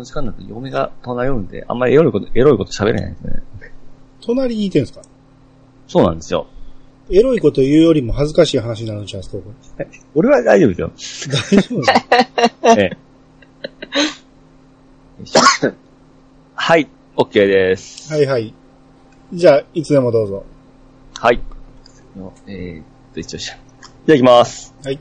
の時間だと嫁が隣寄るんで、あんまりエロいこと、エロいこと喋れないんですね。隣にいてんすか？そうなんですよ。エロいこと言うよりも恥ずかしい話になるんじゃないですか、こ 俺は大丈夫ですよ。れ。大丈夫ですかええ。はい、OK です。はいはい。じゃあ、いつでもどうぞ。はい。えーっと、一応し、じゃあ行きます。はい。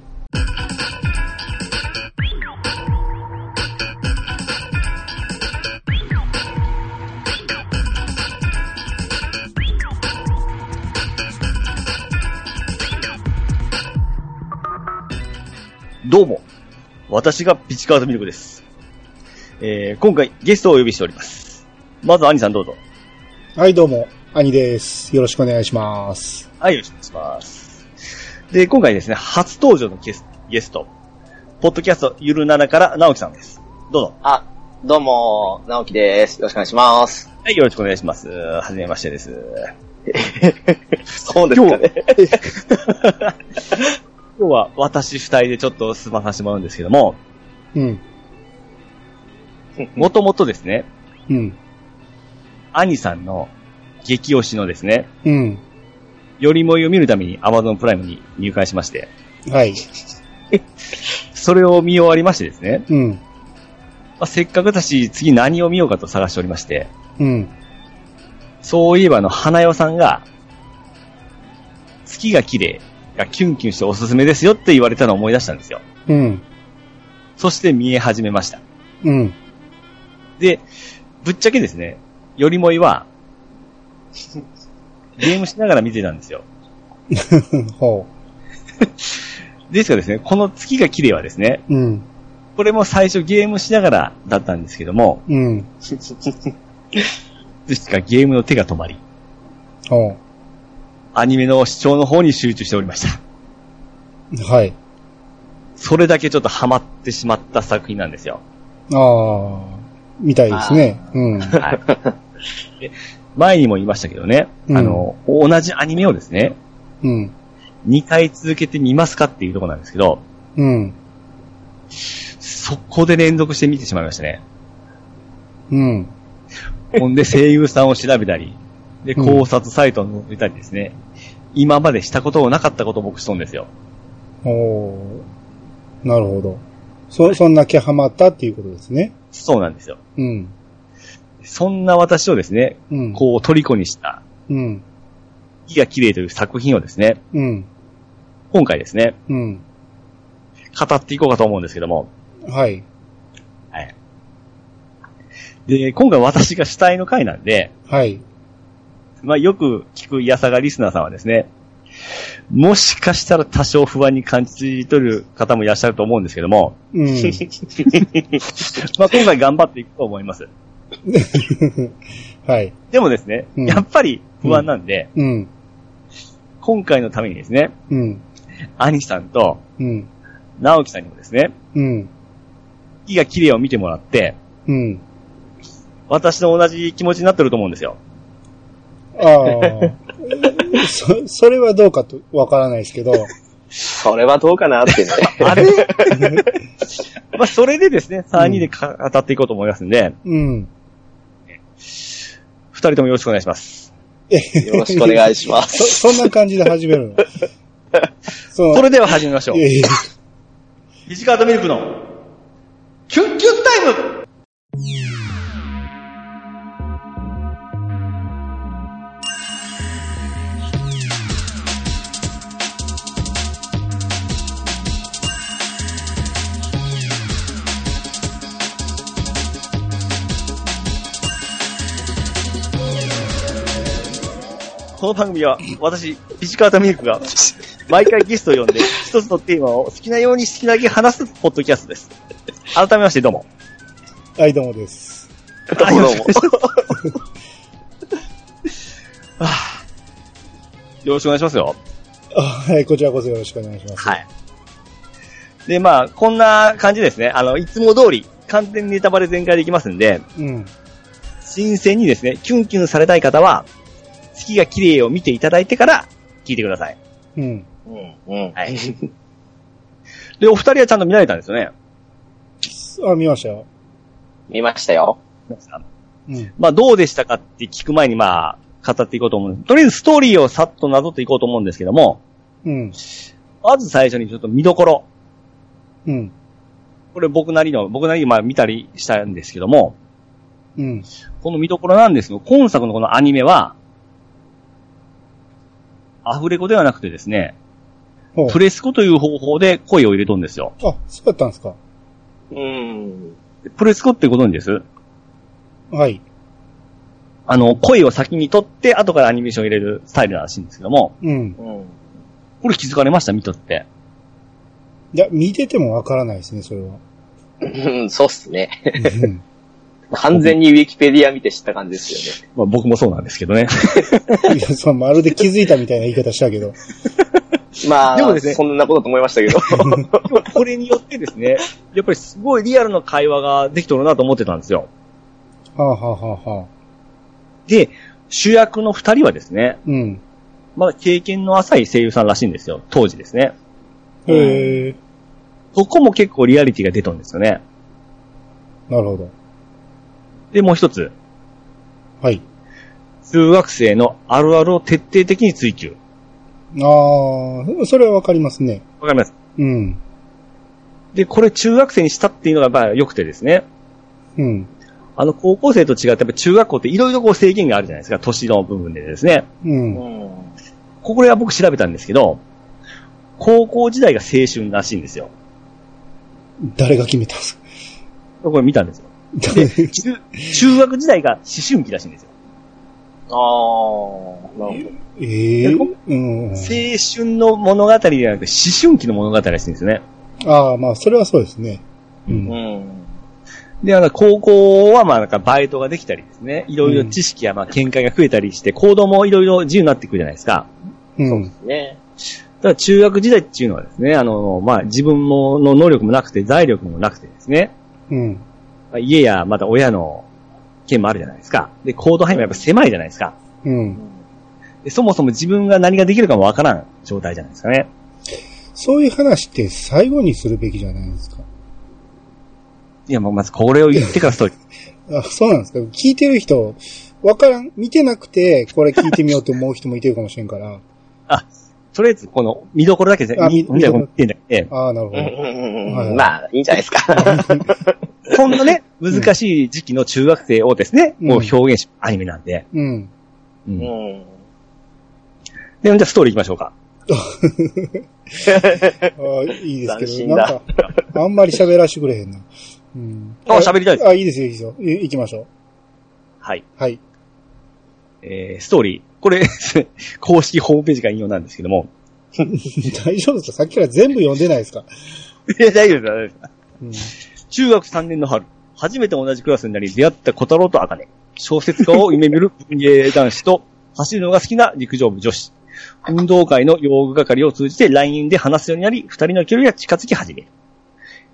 どうも。私がピチカートミルクです。えー、今回ゲストをお呼びしております。まず、アニさんどうぞ。はい、どうも、兄です。よろしくお願いします。はい、よろしくお願いします。で、今回ですね、初登場のゲスゲスト、ポッドキャストゆるななから直樹さんです。どうぞ。あ、どうも、直樹です。よろしくお願いします。はい、よろしくお願いします。はじめましてです。そうですかね。今日は私二人でちょっと済まさせてもらうんですけども、うん、もともとですね、うん、兄さんの激推しのですね、うん。よりもいを見るために Amazon プライムに入会しまして、はい。それを見終わりましてですね、うん、まあ、せっかくだし次何を見ようかと探しておりまして、うん。そういえばあの、花代さんが、月が綺麗がキュンキュンしておすすめですよって言われたのを思い出したんですよ。うん、そして見え始めました。うん。で、ぶっちゃけですね、よりもいは、ゲームしながら見てたんですよ。ほですがですね、この月が綺麗はですね、う。うん、これも最初ゲームしながらだったんですけども、うん。いつしかゲームの手が止まり、ほアニメの視聴の方に集中しておりました。う。はい。それだけちょっとハマってしまった作品なんですよ。ああ、みたいですね。うん。はい。で前にも言いましたけどね、うんあの、同じアニメをですね、うん、2回続けて見ますかっていうところなんですけど、うん、そこで連続して見てしまいましたね。うん。ほんで声優さんを調べたり、で、うん考察サイトを見たりですね、今までしたことをなかったことを僕しとんですよ。おーなるほど。そ、そんだけハマったっていうことですね。そうなんですよ。うん、そんな私をですね、うん、こう、虜にした、うん、木が綺麗という作品をですね、うん、今回ですね、うん。語っていこうかと思うんですけども、はい、はい。で、今回私が主体の回なんで、はい。まあよく聞くイヤサガリスナーさんはですね、もしかしたら多少不安に感じ取る方もいらっしゃると思うんですけども、うん。まあ今回頑張っていくと思います。はい。でもですね、うんやっぱり不安なんで、うん、今回のためにですね、うん、兄さんとうん、直樹さんにもですね、うん、木が綺麗を見てもらって、うん。私と同じ気持ちになってると思うんですよ。ああ。そ、それはどうかとわからないですけど。それはどうかなってね。あれ？まあそれでですね、3人でか語っていこうと思いますんで、うん。二人ともよろしくお願いします。よろしくお願いします。そ、そんな感じで始めるの？そそれでは始めましょうい。やいやビジカートミルクの、キュンキュンタイムこの番組は、私、ピチカートミルクが、毎回ゲストを呼んで、一つのテーマを好きなように好きなだけ話すポッドキャストです。改めまして、どうも。はい、どうもです。どうもどうも。は あよろしくお願いしますよ。あはい、こちらこそよろしくお願いします。はい。で、まあ、こんな感じですね。あの、いつも通り、完全にネタバレ全開できますんで、うん。新鮮にですね、キュンキュンされたい方は、月が綺麗を見ていただいてから、聞いてください。うん。うん、うん。はい。で、お二人はちゃんと見られたんですよね？あ、見ましたよ。見ましたよ。うん。まあ、どうでしたかって聞く前に、まあ、語っていこうと思う。とりあえずストーリーをさっとなぞっていこうと思うんですけども、うん。まず最初にちょっと見どころ。うん。これ僕なりの、僕なりにまあ見たりしたんですけども、うん。この見どころなんですけど、今作のこのアニメは、アフレコではなくてですね、プレスコという方法で声を入れとんですよ。あ、そうだったんですか。うん。プレスコってご存知です？はい。あの、声を先に取って、後からアニメーションを入れるスタイルらしいんですけども、うん。うん。これ気づかれました？見とって。いや、見ててもわからないですね、それは。うんそうっすね。うん完全にウィキペディア見て知った感じですよね。まあ僕もそうなんですけどね。まるで気づいたみたいな言い方したけど。まあ、でもですねそんなことと思いましたけど。これによってですね、やっぱりすごいリアルな会話ができとるなと思ってたんですよ。はあ、はあはあはあ、で、主役の二人はですね、うん。まだ経験の浅い声優さんらしいんですよ、当時ですね。へえ、そこも結構リアリティが出とるんですよね。なるほど。で、もう一つ、はい。中学生のあるあるを徹底的に追求。ああ、それはわかりますね。わかりますうん。で、これ中学生にしたっていうのがやっぱり良くてですね。うん。あの、高校生と違って、やっぱ中学校っていろいろこう制限があるじゃないですか、年の部分でですね。うん。うん。これは僕調べたんですけど、高校時代が青春らしいんですよ。誰が決めたんですか？これ見たんですよ。で、中中学時代が思春期らしいんですよ。ああ、なるほど。ええうん。青春の物語ではなくて思春期の物語らしいんですよね。ああ、まあ、それはそうですね。う。うんん。で、あの、高校はまあなんかバイトができたりですね。いろいろ知識やまあ見解が増えたりして、行動もいろいろ自由になってくるじゃないですか。うん。ね。ただ中学時代っていうのはですね、あの、まあ自分もの能力もなくて、財力もなくてですね、うん。まあ家やまた親の件もあるじゃないですか。で、行動範囲もやっぱ狭いじゃないですか。うん。でそもそも自分が何ができるかもわからん状態じゃないですかね。そういう話って最後にするべきじゃないですか。いや、もうまずこれを言ってからストーリー。あ、そうなんですか。聞いてる人、わからん、見てなくて、これ聞いてみようと思う人もいてるかもしれんから。あ、とりあえずこの見どころだけで、あ見見どころってんだけど、ああ、なるほど。まあ、いいんじゃないですか。そんなね、難しい時期の中学生をですね、うんもう表現し、アニメなんで。うん。う。うんん。で、じゃあストーリー行きましょうか。ああ、いいですけど、なんか、あんまり喋らしてくれへんな。うん。あ喋りたいですあ、いいですよ、いいですよ。い行きましょう。はい。はい。えー、ストーリー。これ、公式ホームページから引用なんですけども。大丈夫ですか？さっきから全部読んでないですか？いや、大丈夫です。うん。中学3年の春、初めて同じクラスになり出会った小太郎と茜。小説家を夢見る文芸男子と、走るのが好きな陸上部女子。運動会の用具係を通じて LINE で話すようになり、二人の距離が近づき始める。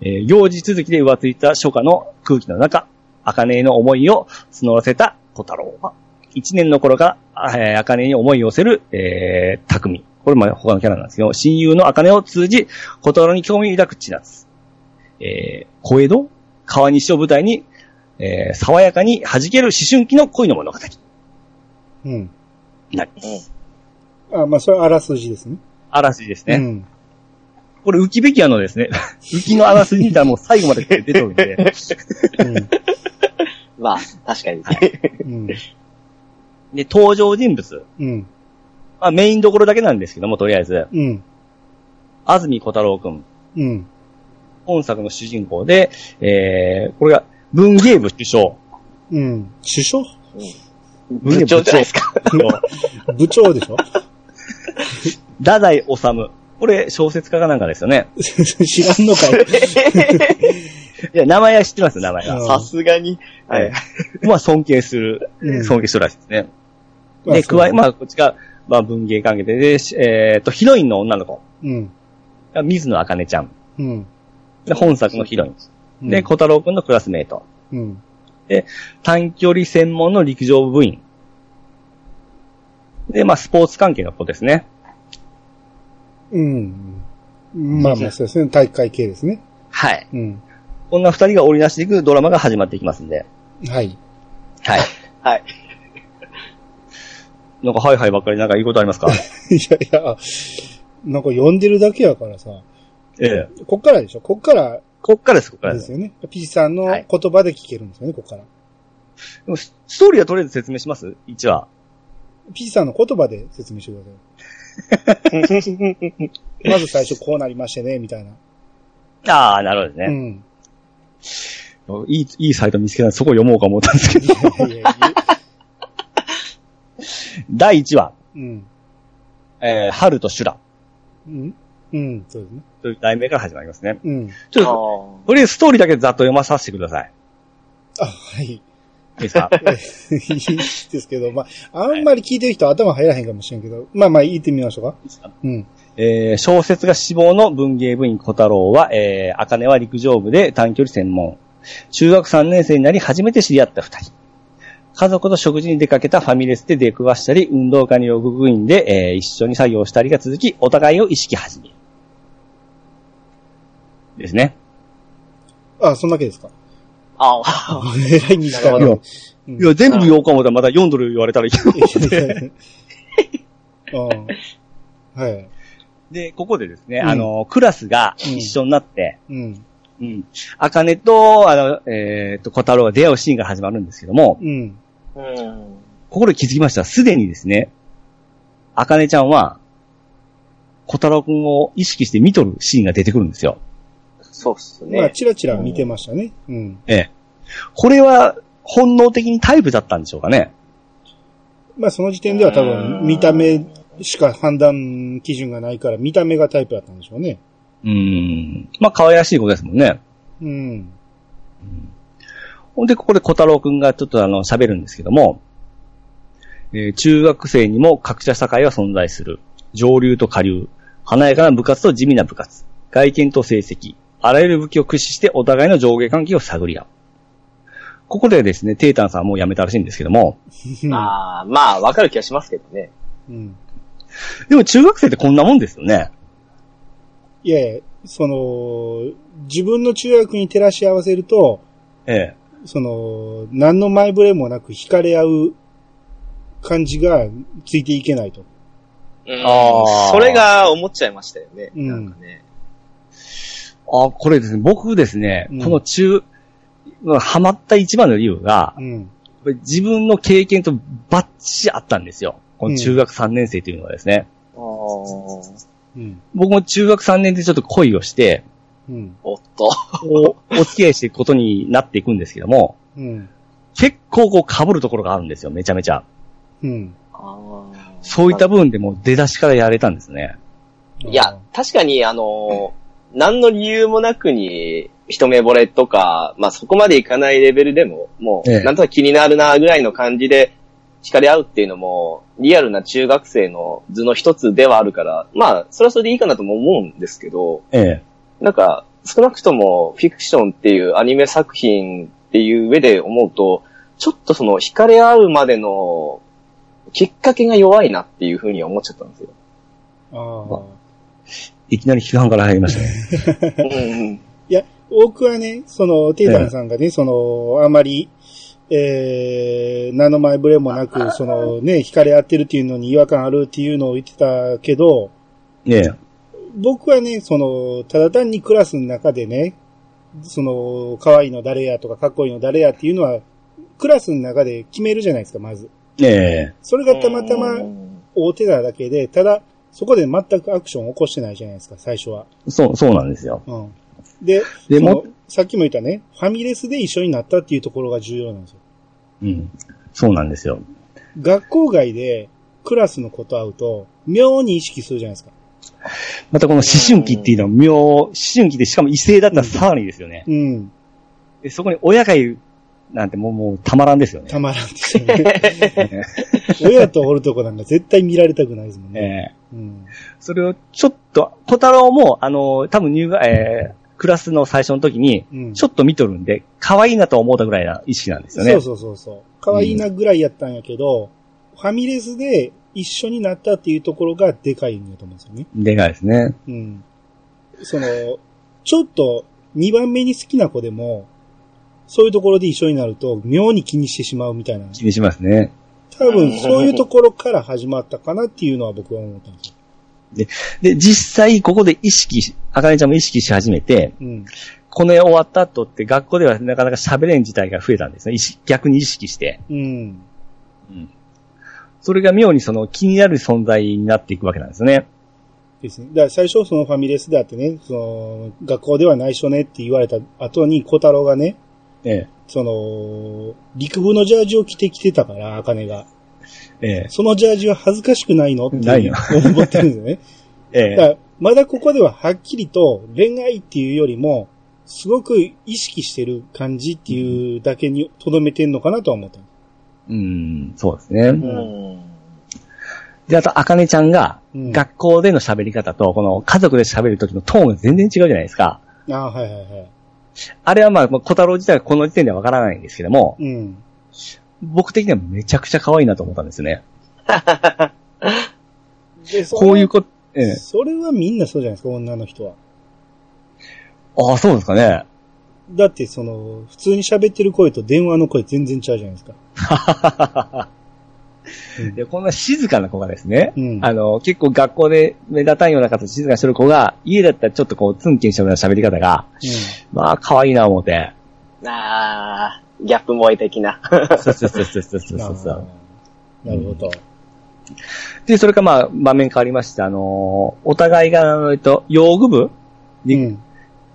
えー行事続きで浮ついた初夏の空気の中、茜への思いを募らせた小太郎は、一年の頃から、えー、茜に思いを寄せる、えー、匠。これも他のキャラなんですけど、親友の茜を通じ、小太郎に興味を抱く千夏。えー、小江戸？川西を舞台に、えー、爽やかに弾ける思春期の恋の物語うん。になります。あ、まあ、それはあらすじですね。あらすじですね。うん。これ、浮きべきやのですね。浮きのあらすじ見たらもう最後まで出てるんで。うん。まあ、確かに。うん。で、登場人物。うん。まあ、メインどころだけなんですけども、とりあえず、うん。安住小太郎くん。うん。本作の主人公で、えー、これが文芸部首相。うん。首相？部長じゃないですか。部長でしょ？太宰治。これ小説家かなんかですよね。知らんのかい。いや、名前は知ってますよ、名前が。うんさすがに。はい。まあ、尊敬する、うん尊敬するらしいですね。まあで、加え、まあ、こっちが、まあ、文芸関係で、で、えっ、と、ヒロインの女の子うん。が水野茜ちゃん。うん。で、本作のヒロイン。で、小太郎くんのクラスメイト。うん。短距離専門の陸上部員。で、まあ、スポーツ関係の子ですね。うん。まあまあ、そうですね。大会系ですね。はい。うん。こんな二人が織り出していくドラマが始まっていきますんで。はい。はい。はい。なんか、はいはいばっかりなんかいいことありますか？いやいや、なんか読んでるだけやからさ。ええ。こっからでしょ？こっからこっからです、こっからです。ですよね。ピチさんのはい言葉で聞けるんですよね、こっから。でもスストーリーはとりあえず説明します ?1 話。ピチさんの言葉で説明してください。まず最初こうなりましてね、みたいな。ああ、なるほどうね。ん。いい、いいサイト見つけたんでそこ読もうか思ったんですけど。いやいや第1話、うん。えー、春と修羅うん。うん、そうですね。という題名から始まりますね。うん。ちょっと、あとりあえずストーリーだけざっと読まさせてください。あ、はい。いいですか？いいですけど、まあ、あんまり聞いてる人頭入らへんかもしれんけど、まあまあ言ってみましょうか。うん。えー小説が志望の文芸部員小太郎は、えー、茜は陸上部で短距離専門。中学3年生になり初めて知り合った二人。家族と食事に出かけたファミレスで出くわしたり、運動会の用具部員で、えー一緒に作業したりが続き、お互いを意識始める。ですね。あ、そんだけですか？あ。あえらい短いなるほど。うんいや、全部言おうか思ったらまだ4ドル言われたらいいけど。うんはい。で、ここでですね、うんあの、クラスが一緒になって、うん。うん。あかねと、あの、えっ、と、小太郎が出会うシーンが始まるんですけども、うん。うん。ここで気づきました。すでにですね、あかねちゃんは、小太郎くんを意識して見とるシーンが出てくるんですよ。そうっすまあ、ね。チラチラ見てましたね。うん。ええ。これは、本能的にタイプだったんでしょうかね。まあ、その時点では多う分、ん見た目しか判断基準がないから、見た目がタイプだったんでしょうね。うーん。まあ、可愛らしい子ですもんね。うん。ほんで、ここで小太郎くんがちょっとあの、喋るんですけども、えー中学生にも格差社会は存在する。上流と下流。華やかな部活と地味な部活。外見と成績。あらゆる武器を駆使してお互いの上下関係を探り合う。ここでですね、テータンさんはもう辞めたらしいんですけども、ああ、まあ、わかる気がしますけどね。うん。でも中学生ってこんなもんですよね。いやいや、その、自分の中学に照らし合わせると、ええ。その、何の前触れもなく惹かれ合う感じがついていけないと。うんあーそれが思っちゃいましたよね。うんなんかね。あ、これですね、僕ですね、うんこの中、ハマった一番の理由が、うん。自分の経験とバッチリあったんですよ。この中学3年生というのはですね。うん。僕も中学3年でちょっと恋をして、うん。おっと。こう お付き合いしていくことになっていくんですけども、うん。結構こう被るところがあるんですよ、めちゃめちゃ。うん。そういった部分でもう出だしからやれたんですね。いや、確かに、あの、何の理由もなくに、一目惚れとか、まあそこまでいかないレベルでも、もう、ええなんとなく気になるな、ぐらいの感じで、惹かれ合うっていうのも、リアルな中学生の図の一つではあるから、まあ、それはそれでいいかなとも思うんですけど、ええ。なんか、少なくともフィクションっていうアニメ作品っていう上で思うと、ちょっとその惹かれ合うまでのきっかけが弱いなっていうふうに思っちゃったんですよ。ああ。いきなり批判から入りましたね。うんうんいや、僕はね、その、テイタンさんがね、その、あまり、えー、何の前触れもなく、そのね、惹かれ合ってるっていうのに違和感あるっていうのを言ってたけど、ええ。僕はね、その、ただ単にクラスの中でね、その、可愛いの誰やとかかっこいいの誰やっていうのは、クラスの中で決めるじゃないですか、まず。ええ。それがたまたまうん大手なだけで、ただ、そこで全くアクションを起こしてないじゃないですか、最初は。そう、そうなんですよ。うん。で、でもその、さっきも言ったね、ファミレスで一緒になったっていうところが重要なんですよ。うん。そうなんですよ。学校外でクラスの子と会うと、妙に意識するじゃないですか。またこの思春期っていうのは妙、思春期でしかも異性だったらさらにですよね。うん。でそこに親がいるなんてもうもうたまらんですよね。たまらんですよね。親とおるとこなんか絶対見られたくないですもんえね。えうん。それをちょっと、小太郎も、あの、多分入学、えー、クラスの最初の時に、うん。ちょっと見とるんで、可愛いなと思ったぐらいな意識なんですよね。そうそうそうそう。可愛いなぐらいやったんやけど、ファミレスで一緒になったっていうところがでかいんだと思うんですよね。でかいですね。うん。その、ちょっと2番目に好きな子でも、そういうところで一緒になると、妙に気にしてしまうみたいな。気にしますね。多分、そういうところから始まったかなっていうのは僕は思ったんですよ。で、実際ここで意識し、あかねちゃんも意識し始めて、うん。この絵終わった後って学校ではなかなか喋れん自体が増えたんですね。意識逆に意識して。うん。それが妙にその気になる存在になっていくわけなんですよね。ですね。だから最初そのファミレスであってね、その、学校では内緒ねって言われた後に小太郎がね、えその、陸部のジャージを着てきてたから、茜が。え、ええ、そのジャージは恥ずかしくないの？ってないよ思ってるんですよね。ええ、だからまだここでははっきりと恋愛っていうよりも、すごく意識してる感じっていうだけに留めてんのかなとは思った。うん、そうですね。うん。で、あと、あかねちゃんが、うん学校での喋り方と、この家族で喋る時のトーンが全然違うじゃないですか。ああ、はいはいはい。あれはまあ、小太郎自体はこの時点ではわからないんですけども、うん。僕的にはめちゃくちゃ可愛いなと思ったんですよね。こういうこと、ええ。それはみんなそうじゃないですか、女の人は。ああ、そうですかね。だって、その、普通に喋ってる声と電話の声全然違うじゃないですか。うこんな静かな子がですね、うんあの、結構学校で目立たんような形で静かにしてる子が、家だったらちょっとこう、ツンケンしたような喋り方が、まあ、可愛いな思って。あー、ギャップ萌え的な。そうそうそうそうそううん。そうそう。なるほど。で、それからまあ、場面変わりまして、あのお互いが、あのえっと、用具部うに、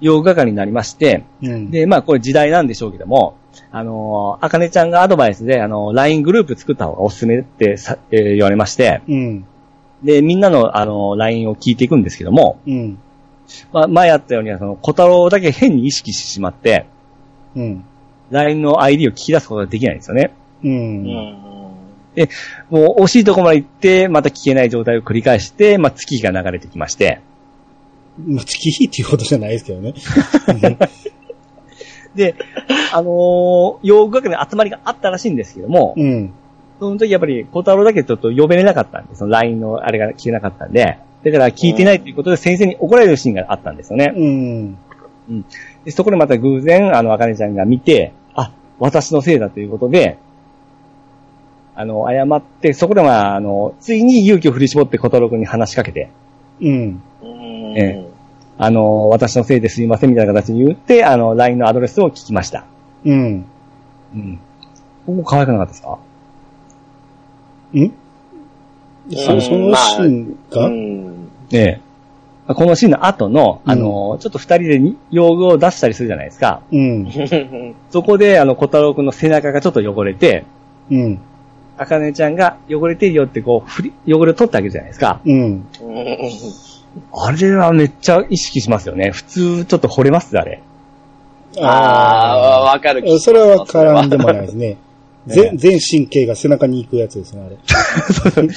ん。用具係になりまして、うん。で、まあ、これ時代なんでしょうけども、あのあかねちゃんがアドバイスで、あの LINE グループ作った方がおすすめってさ、えー言われまして、うん。で、みんなの、あの LINE を聞いていくんですけども、うん。まあ、前あったように、その、小太郎だけ変に意識してしまって、うん。LINE の ID を聞き出すことができないんですよね。う。うんん。もう惜しいところまで行って、また聞けない状態を繰り返して、まあ、月日が流れてきまして、まあ、月日っていうことじゃないですけどね。で、あのー、洋楽学の集まりがあったらしいんですけども、うん。その時やっぱり小太郎だけちょっと呼べれなかったんで、その LINE のあれが聞けなかったんで、だから聞いてないということで先生に怒られるシーンがあったんですよね。うん。でそこでまた偶然、あの、あかねちゃんが見て、あ、私のせいだということで、あの、謝って、そこでまあ、あの、ついに勇気を振り絞って小太郎くんに話しかけて、うん。うんえあの、私のせいですいませんみたいな形に言って、あの、LINE のアドレスを聞きました。うん。うん。ここ可愛くなかったですか？ん？そそのシーンが、うん。ええ。このシーンの後の、あの、ちょっと二人でに用具を出したりするじゃないですか。うん。そこで、あの、小太郎くんの背中がちょっと汚れて、うん。あかねちゃんが汚れてるよってこう、ふり、汚れを取ってあげるじゃないですか。うん。あれはめっちゃ意識しますよね。普通、ちょっと惚れます？あれ。あー、わかるそれはわからんでもないですね。ええ全、全神経が背中に行くやつですね、あれ。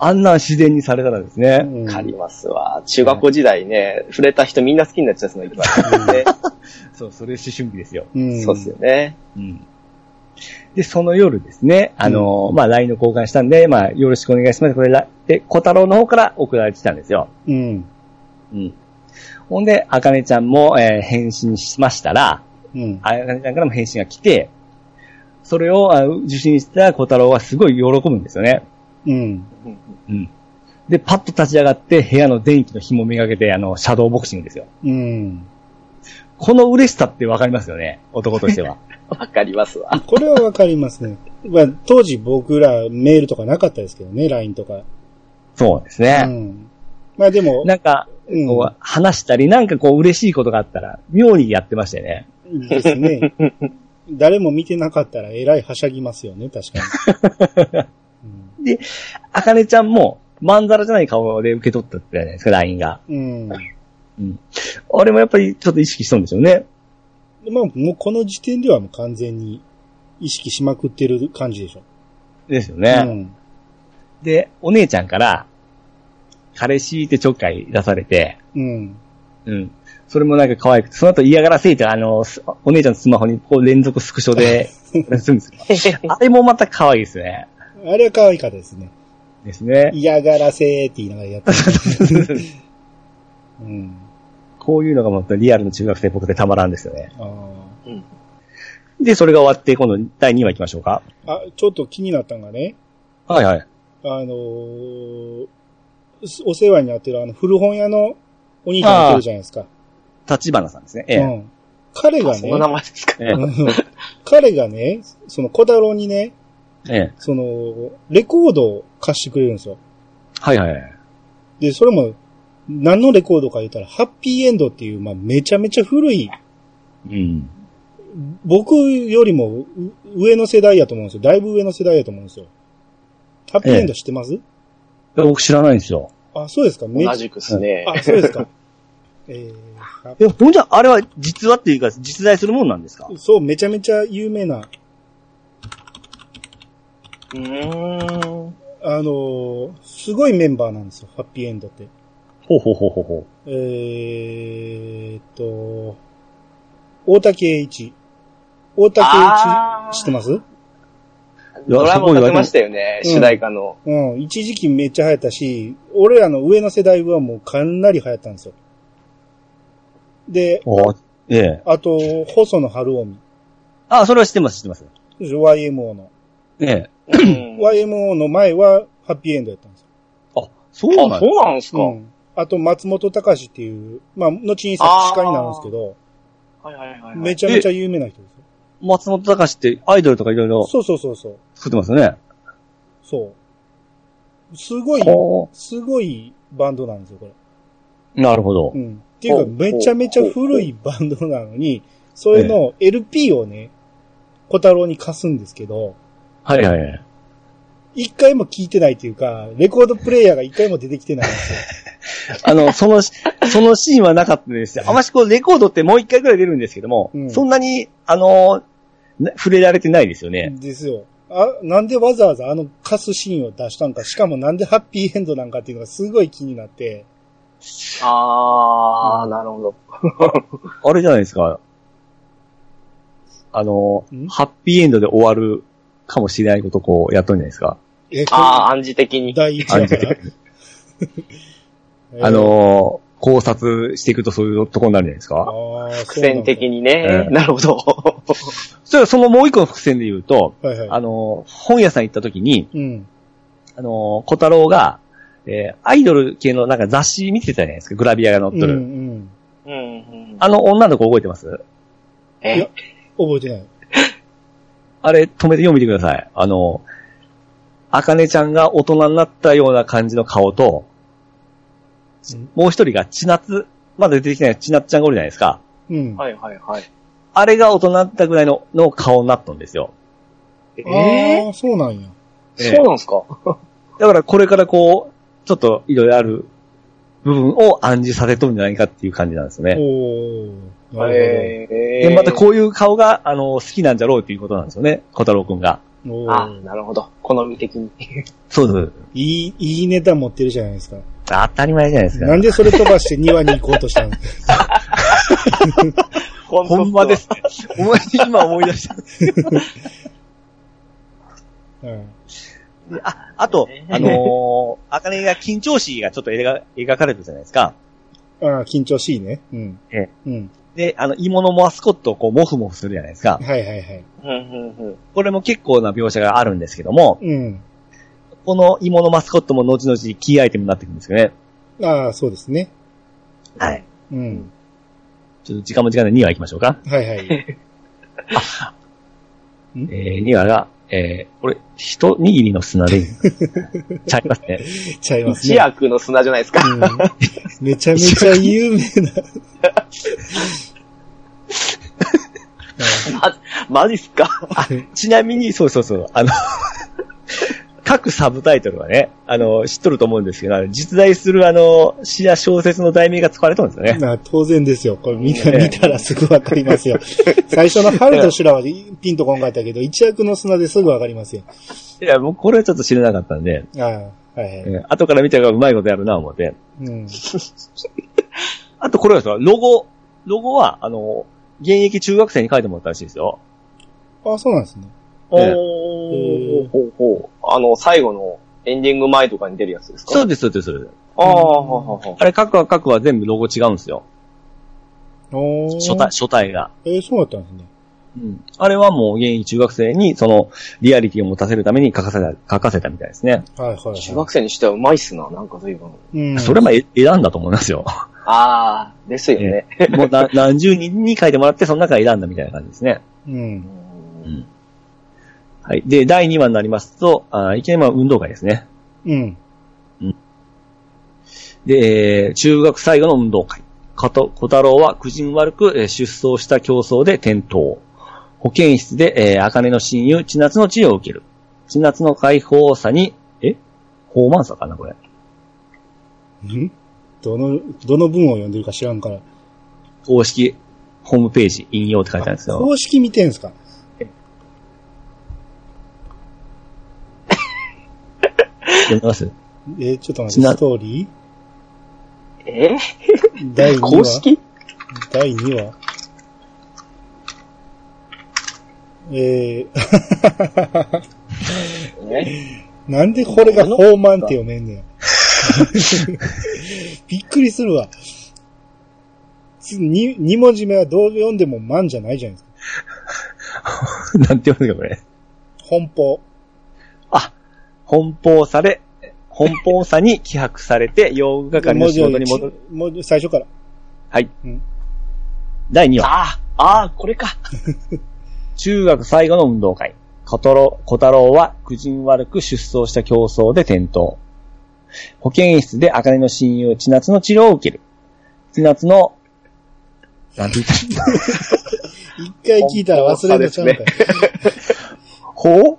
あんなん自然にされたらですね。うんわかりますわ。中学校時代ね、触れた人みんな好きになっちゃうの一番ね。そう、それ思春期ですよ。うん。そうっすよね。うん。で、その夜ですね、あの、まあ、LINE の交換したんで、まあ、よろしくお願いします。これら、で、小太郎の方から送られてきたんですよ。うん。うん。ほんで、あかねちゃんも、えー返信しましたら、うん。あかねちゃんからも返信が来て、それをあ受信した小太郎はすごい喜ぶんですよね。うん。うん。で、パッと立ち上がって部屋の電気の紐めがけて、あの、シャドーボクシングですよ。うん。この嬉しさってわかりますよね。男としては。わかりますわ。これはわかりますね。まあ、当時僕らメールとかなかったですけどね、LINE とか。そうですうね。ん。まあでも、なんか、うんこう話したり、なんかこう嬉しいことがあったら、妙にやってましたよね。ですね。誰も見てなかったらえらいはしゃぎますよね、確かに。うんあかねちゃんも、まんざらじゃない顔で受け取ったってじゃないですか、LINE が。うん。うん。あれもやっぱりちょっと意識したんでしょうね。でまあ、もうこの時点ではもう完全に意識しまくってる感じでしょ。ですよね。で、お姉ちゃんから、彼氏ってちょっかい出されて、うん。うん。うん。それもなんか可愛くて、その後嫌がらせて、あの、すお姉ちゃんのスマホにこう連続スクショで、するんですよ。あれもまた可愛いですね。あれは可愛かったですね。ですね。嫌がらせーって言いながらやってる。うん。こういうのがまたリアルの中学生っぽくてたまらんですよね。あうん。で、それが終わって、今度第2話行きましょうか。ーあ、ちょっと気になったんがね、はいはい。あのーお世話になってるあの古本屋のお兄さんいてるじゃないですか。立花さんですね。ええ。うん。彼がその名ね、前ですか。ええ。うん彼がね、その小太郎にね、ええ。その、レコードを貸してくれるんですよ。はいはいはい。で、それも、何のレコードか言ったら、ハッピーエンドっていう、まあ、めちゃめちゃ古い、うん。僕よりもう上の世代やと思うんですよ。だいぶ上の世代やと思うんですよ。ハッピーエンド知ってます、いや僕知らないんですよ。あ、そうですか？め同じくですね。あ、そうですか。えーえ、ほんじゃ、あれは実話っていうか、実在するもんなんですか？そう、めちゃめちゃ有名な、うーん。あのーすごいメンバーなんですよ、ハッピーエンドって。ほうほうほうほうほえーっと、大竹栄一。大竹栄あー一知ってます？う。ドラマもやってましたよね、うん主題歌の。うん、一時期めっちゃ流行ったし、俺らの上の世代はもうかなり流行ったんですよ。で、おええ。あと、細野晴臣。あ、それは知ってます、知ってます。YMO の。ええ。うん。YMO の前はハッピーエンドやったんですよ。あ、そうなんあ、だそうなんですか。うん。あと、松本隆っていう、まあ、後に作詞家になるんですけど、はいはいはいはい。めちゃめちゃ有名な人ですよ。松本隆ってアイドルとかいろいろそうそうそうそう。作ってますよね。そう。すごい、ほすごいバンドなんですよ、これ。う。なるほどう。ん。っていうか、めちゃめちゃ古いバンドなのに、それの LP をね、小太郎に貸すんですけど、はいはいはい。一回も聞いてないっていうか、レコードプレイヤーが一回も出てきてないんですよ。あの、その、そのシーンはなかったですよ。あましこう、レコードってもう一回ぐらい出るんですけども、うんそんなに、あの、な触れられてないですよね。ですよ。あ、なんでわざわざあの貸すシーンを出したんか、しかもなんでハッピーエンドなんかっていうのがすごい気になって、あー、なるほど。あれじゃないですか。あのん、ハッピーエンドで終わるかもしれないことこうやっとるんじゃないですか。え、こあー、暗示的に。第一話から。あのー考察していくとそういうところになるんじゃないですか。伏線的。にね。ええなるほど。それはそのもう一個の伏線で言うと、はいはい。あのー本屋さん行った時に、うん。あのー小太郎が、えーアイドル系のなんか雑誌見てたじゃないですか、グラビアが載っうん、うとる。ん。うんうん。あの女の子覚えてます？え、覚えてない。あれ、止めて読みてください。あの、あかねちゃんが大人になったような感じの顔と、もう一人が千夏、まだ出てきてない千夏ちゃんがおるじゃないですか。うん。はいはいはい。あれが大人になったぐらいのの顔になったんですよ。えああ、そうなんや。ー、そうなんですか？だからこれからこう、ちょっといろいろある部分を暗示されとるんじゃないかっていう感じなんですよね。おー。なるえで、またこういう顔が、あの、好きなんじゃろうっていうことなんですよね。小太郎くんが。あー、なるほど。好み的に。そうです。いい、いいネタ持ってるじゃないですか。当たり前じゃないですか。なんでそれ飛ばして庭に行こうとしたの？ほんまで。すね。お前今思い出した。うん。であ、あと、あのー、あかねが緊張しがちょっと描描かれてるじゃないですか。ああ、緊張しいね。うん。ええうん。で、あの、芋のマスコットをこう、モフモフするじゃないですか。はいはいはい。うんうんうん。これも結構な描写があるんですけども、うん。この芋のマスコットも後々キーアイテムになってくるんですよね。ああ、そうですね。はい。うん。ちょっと時間も時間で2話行きましょうか。はいはい。えー、2話が、えー、これ、一握りの砂でいいちゃいますね。ちゃいます一ね。役の砂じゃないですか。うん。めちゃめちゃ有名な。ま、マジっすか？ちなみに、そうそうそう、あの、各サブタイトルはね、あの、知っとると思うんですけど、実在するあの、詩や小説の題名が使われてるんですよね。まあ当然ですよ。これ見たええ見たらすぐわかりますよ。最初の春と修羅はピンとこんかったけど、一躍の砂ですぐわかりますよ。いや、僕これはちょっと知らなかったんで、ああ、はいはい。えー後から見たらうまいことやるな、思って。うん。あとこれはさ、ロゴ、ロゴは、あの、現役中学生に書いてもらったらしいですよ。ああ、そうなんですね。おええー、ほうほう。あの、最後のエンディング前とかに出るやつですか？そうです、そうです、そうです。ああ、はははあれ、各は各は全部ロゴ違うんですよ。おー初体、初体が。えーそうだったんですね。うん。あれはもう現役中学生に、その、リアリティを持たせるために書かせた、書かせたみたいですね。はいはい、はい。中学生にしてはうまいっすな、なんか随分。うん。それもえ選んだと思いますよ。ああ、ですよね。もうな何十人に書いてもらって、その中から選んだみたいな感じですね。うん。うん。はい。で、第2話になりますと、あいきなりまあ運動会ですね。うん。で、えー中学最後の運動会。かと、小太郎は苦人悪く、えー出走した競争で転倒。保健室で、えー、茜の親友、千夏の治療を受ける。千夏の解放さに、え？放慢さかな、これ。ん？どの、どの文を読んでるか知らんから。公式、ホームページ、引用って書いてあるんですよ。公式見てんすか？読みます？えーちょっと待って、なストーリえ？ー第2話？公式？第2話？えー、え？なんでこれが放慢って読めんねん。びっくりするわ。つに二文字目はどう読んでも万じゃないじゃないですか。なんて読むんですか、これ？奔放。あ、奔放され、奔放さに気迫されて、用具係の仕事に戻る。もう最初から。はい。うん第2話。ああ、ああ、これか。中学最後の運動会。小太郎小太郎は苦人悪く出走した競争で転倒。保健室で茜の親友千夏の治療を受ける。千夏の、なんて言った？一回聞いたら忘れるちゃうんかい。ほう？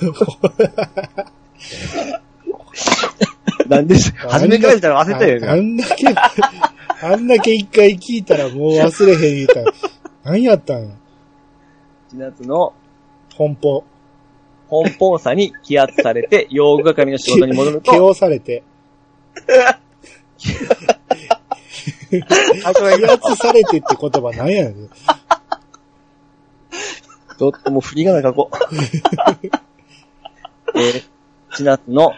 なんで、初めから言ったら忘れたよああね。んだけ、あんだけ一回聞いたらもう忘れへん言うたら、何やったん？や。千夏の奔放。奔放さに気圧されて、用具係の仕事に戻る毛と、をされて。気圧されてって言葉何やねん。ちょっともう振りがないかこう。えー、千夏の、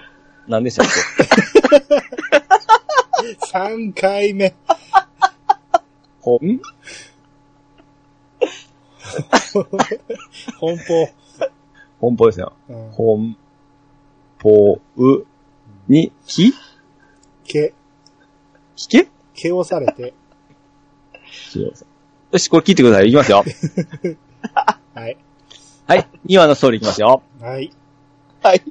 何でしたっけ？3回目。ほん奔放。奔放ですよ。うんほん、ぽ、う、に、き？毛、きけ？毛をされて。よし、これ聞いてください。いきますよ。はい。はい。2話のストーリーいきますよ。はい。はい。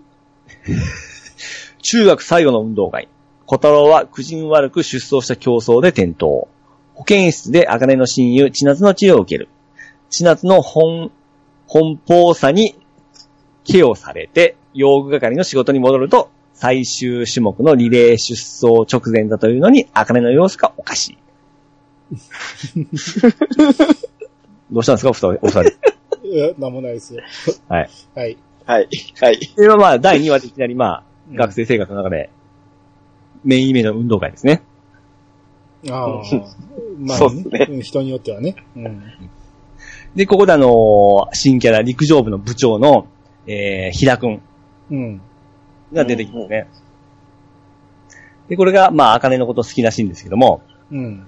中学最後の運動会。小太郎は苦人悪く出走した競争で転倒。保健室で茜の親友、千夏の治療を受ける。千夏の本、奔放さに気をされて、用具係の仕事に戻ると、最終種目のリレー出走直前だというのに、茜の様子がおかしい。どうしたんですかお二人、お二人。いや、なんもないですよ。はい。はい。はい。はい。で、まあ、第2話でいきなり、まあ、うん学生生活の中で、メインイメージの運動会ですね。ああ。まあ、そうっすねうん人によってはね。うん。で、ここであのー新キャラ陸上部の部長の、えー、ひだくんうん。が出てきますね。で、これが、まあ、あかねのこと好きらしいんですけども、うん。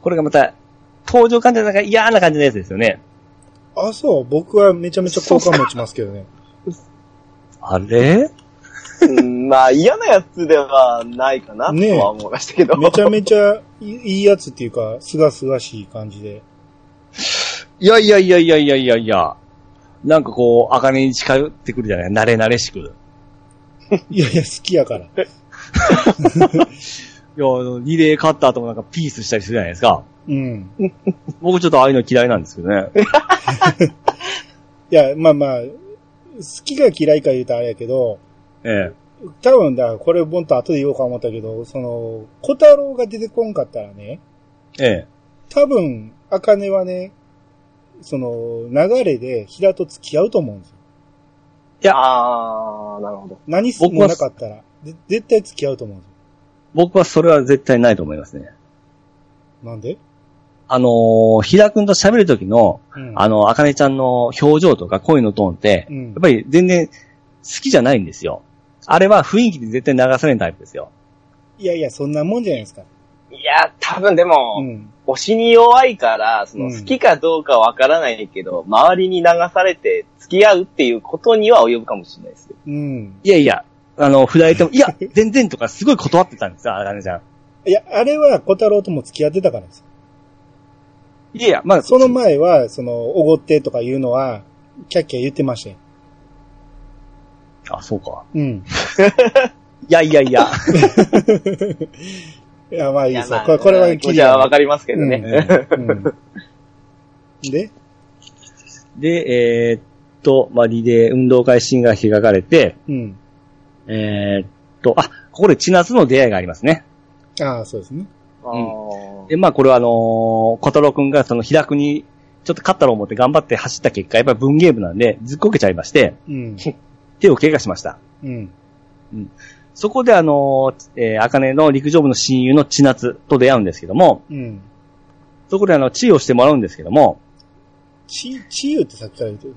これがまた、登場感じなんか嫌な感じのやつですよね。あ、そう。僕はめちゃめちゃ好感持ちますけどね。あれ？うん、まあ嫌なやつではないかなねえとは思いましたけど。めちゃめちゃいいいやつっていうか、すがすがしい感じで。いやいやいやいやいやいやいや。なんかこう、あかねに近寄ってくるじゃない？慣れ慣れしく。いやいや、好きやから。いや、あのリレー勝った後もなんかピースしたりするじゃないですか。うん。僕ちょっとああいうの嫌いなんですけどね。いや、まあまあ、好きが嫌いか言うとあれやけど、ええ。多分だ、これぼんと後で言おうか思ったけど、その、小太郎が出てこんかったらね、ええ。多分、アカネはね、その、流れで平と付き合うと思うんですよ。いやあー、なるほど。何すもなかったら、で絶対付き合うと思うんですよ。僕はそれは絶対ないと思いますね。なんで？あのー、ひだくんと喋るときの、うん。あの、あかねちゃんの表情とか声のトーンって、うんやっぱり全然好きじゃないんですよ。あれは雰囲気で絶対流されるタイプですよ。いやいや、そんなもんじゃないですか。いや、多分でも、うん。推しに弱いから、そうんの好きかどうかわからないけど、周りに流されて付き合うっていうことには及ぶかもしれないですよ。うん。いやいや、あの、振られても、いや、全然とかすごい断ってたんですよ、あかねちゃん。いや、あれは小太郎とも付き合ってたからです。いやいや、まあ、その前は、その、おごってとかいうのは、キャッキャ言ってましたよ。あ、そうか。うん。いやいやいや。いや、まあいいですよ。まあこれこれは気持ちはわかりますけどね。うん。で、で、えーっと、まあ、リレー運動会シーンが開かれて、うん。えーっと、あ、ここで千夏の出会いがありますね。ああ、そうですね。あーで、まあ、これはあのー小太郎くんがその開くに、ちょっと勝ったろう思って頑張って走った結果、やっぱり文芸部なんで、ずっこけちゃいまして、うん。手を怪我しました。うん。そこであのー、えー、あかねの陸上部の親友の千夏と出会うんですけども、うん。そこであの、治療してもらうんですけども、ち、治癒ってさっきから言ってるの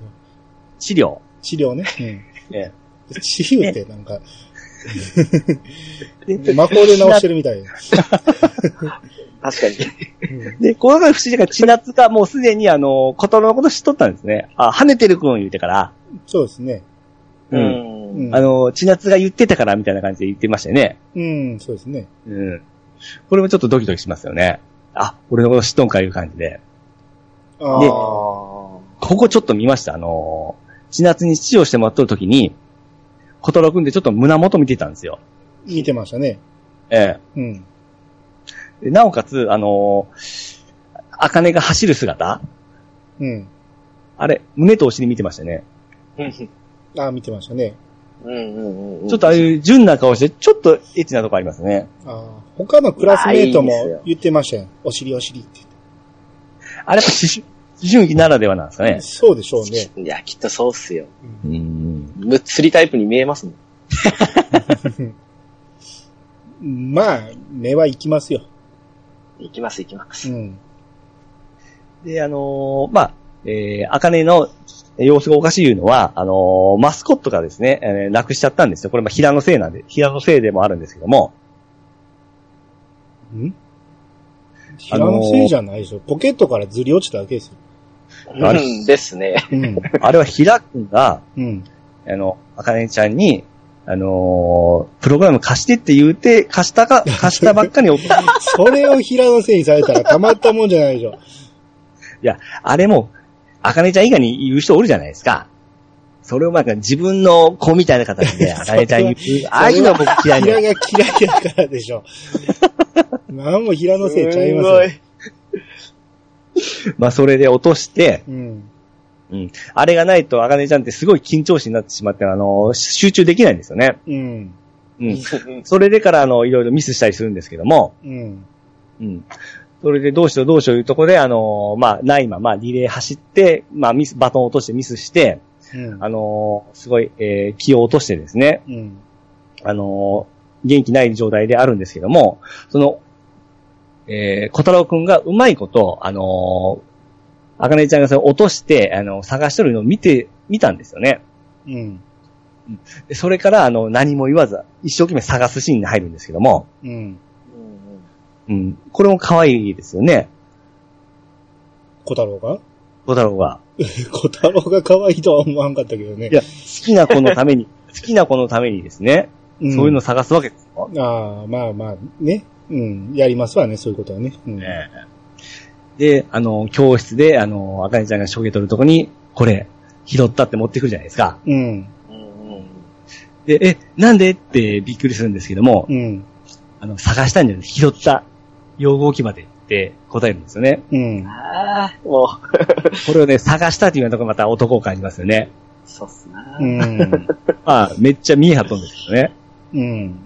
治療。治療ね。えうん。治癒ってなんか、で 魔法で治してるみたい。確かに。うんで、このが不思議が千夏がもうすでにあの、小太郎のこと知っとったんですね。あ、跳ねてるくん言うてから、そうですね。う。うんん。うんあの、千夏が言ってたからみたいな感じで言ってましたよね。うん、そうですね。うん。これもちょっとドキドキしますよね。あ、俺のこと知っとんかいう感じで。あであ。ここちょっと見ました。あの、千夏に治療してもらっとる時に、小太郎くんでちょっと胸元見てたんですよ。見てましたね。えうん。なおかつ、あの、あかねが走る姿うん。あれ、胸とお尻見てましたね。ああ、見てましたね。うんうんうん。ちょっとああいう純な顔して、ちょっとエッチなとこありますね。ああ。他のクラスメイトも言ってましたよ。お尻お尻ってあれやっぱ思春、思春期ならではなんですかね。そうでしょうね。いや、きっとそうっすよ。うん。むっつりタイプに見えますもん。まあ、目は行きますよ。行きます行きまうす。ん。で、あのーまあ、えー、あかねの様子がおかしいいうのは、あのーマスコットがですね、えー、なくしちゃったんですよ。これ、まあ、平のせいなんで、平のせいでもあるんですけども、ん？平のせいじゃないでしょ。ポケットからずり落ちただけですよ。うんですね。うん。あれは平くんが、うん。あの、あかねちゃんに、あのープログラム貸してって言うて、貸したか、貸したばっかり それを平のせいにされたらたまったもんじゃないでしょ。や、あれも、あかねちゃん以外に言う人おるじゃないですか。それをなんか自分の子みたいな形で、あかねちゃんに言う。ああいうのは僕嫌い平で。が嫌いやからでしょ。なんも平のせいちゃいますよ。まあ、それで落として、うん。うん。あれがないと、あかねちゃんってすごい緊張しになってしまって、あの、集中できないんですよね。うん。うん。それでから、あの、いろいろミスしたりするんですけども、うん。うん。それでどうしようどうしよういうところで、あの、まあ、ないままリレー走って、まあ、ミス、バトンを落としてミスして、うん。あの、すごい、えー気を落としてですね、うん。あの、元気ない状態であるんですけども、その、えー、小太郎くんがうまいこと、あのあかねちゃんがそれを落として、あの、探しとるのを見て、見たんですよね。うん。でそれから、あの、何も言わず、一生懸命探すシーンに入るんですけども、うん。うん。これも可愛いですよね。小太郎が？小太郎が。小太郎が可愛いとは思わんかったけどね。いや、好きな子のために、好きな子のためにですね、んそういうのを探すわけですよ。ああ、まあまあ、ね。うん。やりますわね、そういうことはね。うん。で、あの、教室で、あの、あかねちゃんがしょげとるとこに、これ、拾ったって持ってくるじゃないですか。うん。で、え、なんでってびっくりするんですけども、うん。あの、探したんじゃなくて、拾った用具置き場でって答えるんですよね。うん。ああ、も これをね、探したっていうようなところまた男を感じますよね。う、そうっすな。うん。まあ、めっちゃ見え張っとんですけどね。うん。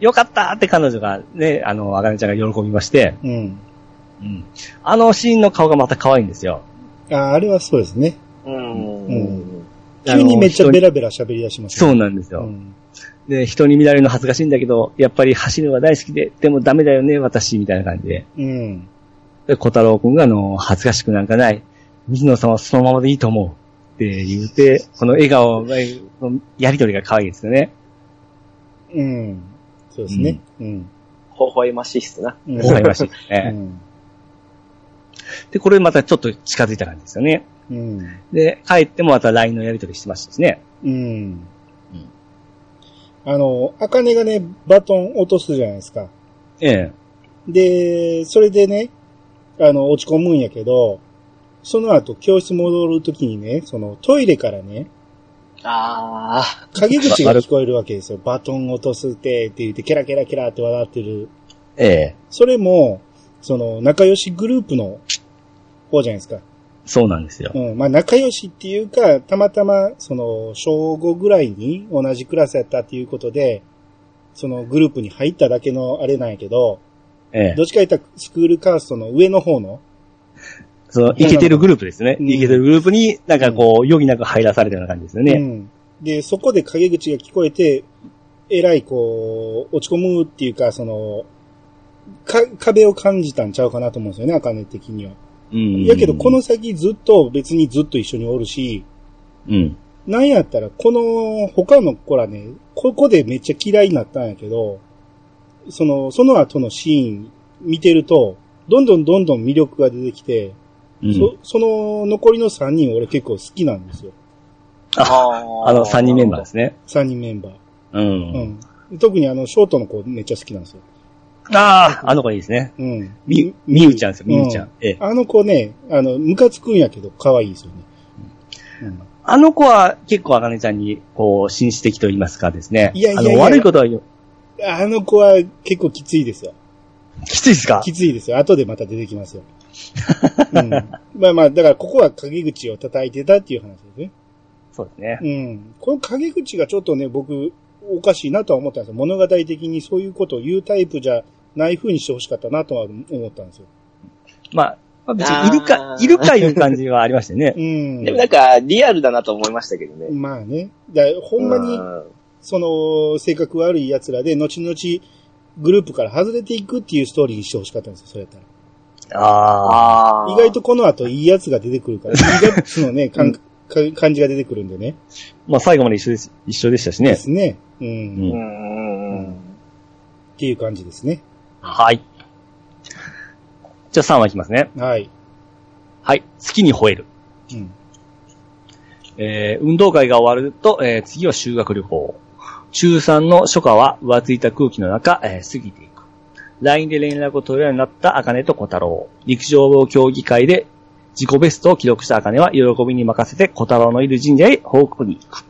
よかったって彼女がね、あの、あかねちゃんが喜びまして、うん。うん。あのシーンの顔がまた可愛いんですよ。ああ、あれはそうですね。うん。うん急にめっちゃベラベラ喋り出しますそうね。なんですよ。うん。で、人に見られるの恥ずかしいんだけど、やっぱり走るのが大好きで、でもダメだよね、私、みたいな感じで。うん。で、小太郎くんが、あの、恥ずかしくなんかない。水野さんはそのままでいいと思う。って言うて、この笑顔のやりとりが可愛いですよね。うん。そうですね。うん。微笑ましいっすな。うん微笑ましいですうね。ん。で、これまたちょっと近づいた感じですよね。うん。で、帰ってもまた LINE のやり取りしてましたしね。うん。あの、アカネがね、バトン落とすじゃないですか。ええ。で、それでね、あの、落ち込むんやけど、その後、教室戻るときにね、その、トイレからね、あ陰口が聞こえるわけですよ。バトン落とすって、って言って、ケラケラケラって笑ってる。ええ。それも、その、仲良しグループの方じゃないですか。そうなんですよ。うん。まあ、仲良しっていうか、たまたま、その、小5ぐらいに同じクラスやったっていうことで、そのグループに入っただけのあれなんやけど、ええど。っちか言ったらスクールカーストの上の方の、その、イケてるグループですね。うんイケてるグループになんかこう、余儀なく入らされたような感じですよね。うん。で、そこで陰口が聞こえて、えらいこう、落ち込むっていうか、その、か、壁を感じたんちゃうかなと思うんですよね、アカネ的には。うん。やけど、この、先ずっと別にずっと一緒におるし、うん。なんやったら、この他の子らね、ここでめっちゃ嫌いになったんやけど、その、その後のシーン見てると、どんどんどんどん魅力が出てきて、うん。そその残りの3人俺結構好きなんですよ。あ。あの、3人メンバーですね。3人メンバー。う。うんん。特にあの、ショートの子めっちゃ好きなんですよ。ああ、あの子いいですね。うん。み、みゆちゃんですよ、みゆちゃん。うええ。あの子ね、あの、ムカつくんやけど、可愛いですよね。うん。あの子は結構あかねちゃんに、こう、紳士的と言いますかですね。いやいやいやあの、悪いことは言う。あの子は結構きついですよ。きついですか？きついですよ。後でまた出てきますよ。うん。まあまあ、だからここは陰口を叩いてたっていう話ですね。そうですね。うん。この陰口がちょっとね、僕、おかしいなとは思ったんですよ。物語的にそういうことを言うタイプじゃない風にしてほしかったなとは思ったんですよ。まあ、まあ別にいるかいるかいう感じはありましたよね。うん。でもなんか、リアルだなと思いましたけどね。まあね。だほんまにう、んその、性格悪い奴らで、後々、グループから外れていくっていうストーリーにしてほしかったんですよ、それやったら。ああ。意外とこの後いいやつが出てくるから、いいやつのね、かんか感じが出てくるんでね。まあ最後まで一緒です、一緒でしたしね。ですね。うん。ううんんうんうん。っていう感じですね。はい。じゃあ3話いきますね。はい。はい。好きに吠える。うん。えー運動会が終わると、えー次は修学旅行。中3の初夏は浮ついた空気の中、えー過ぎていく。LINE で連絡を取るようになった茜と小太郎。陸上競技会で自己ベストを記録した茜は喜びに任せて小太郎のいる神社へ報告に行く。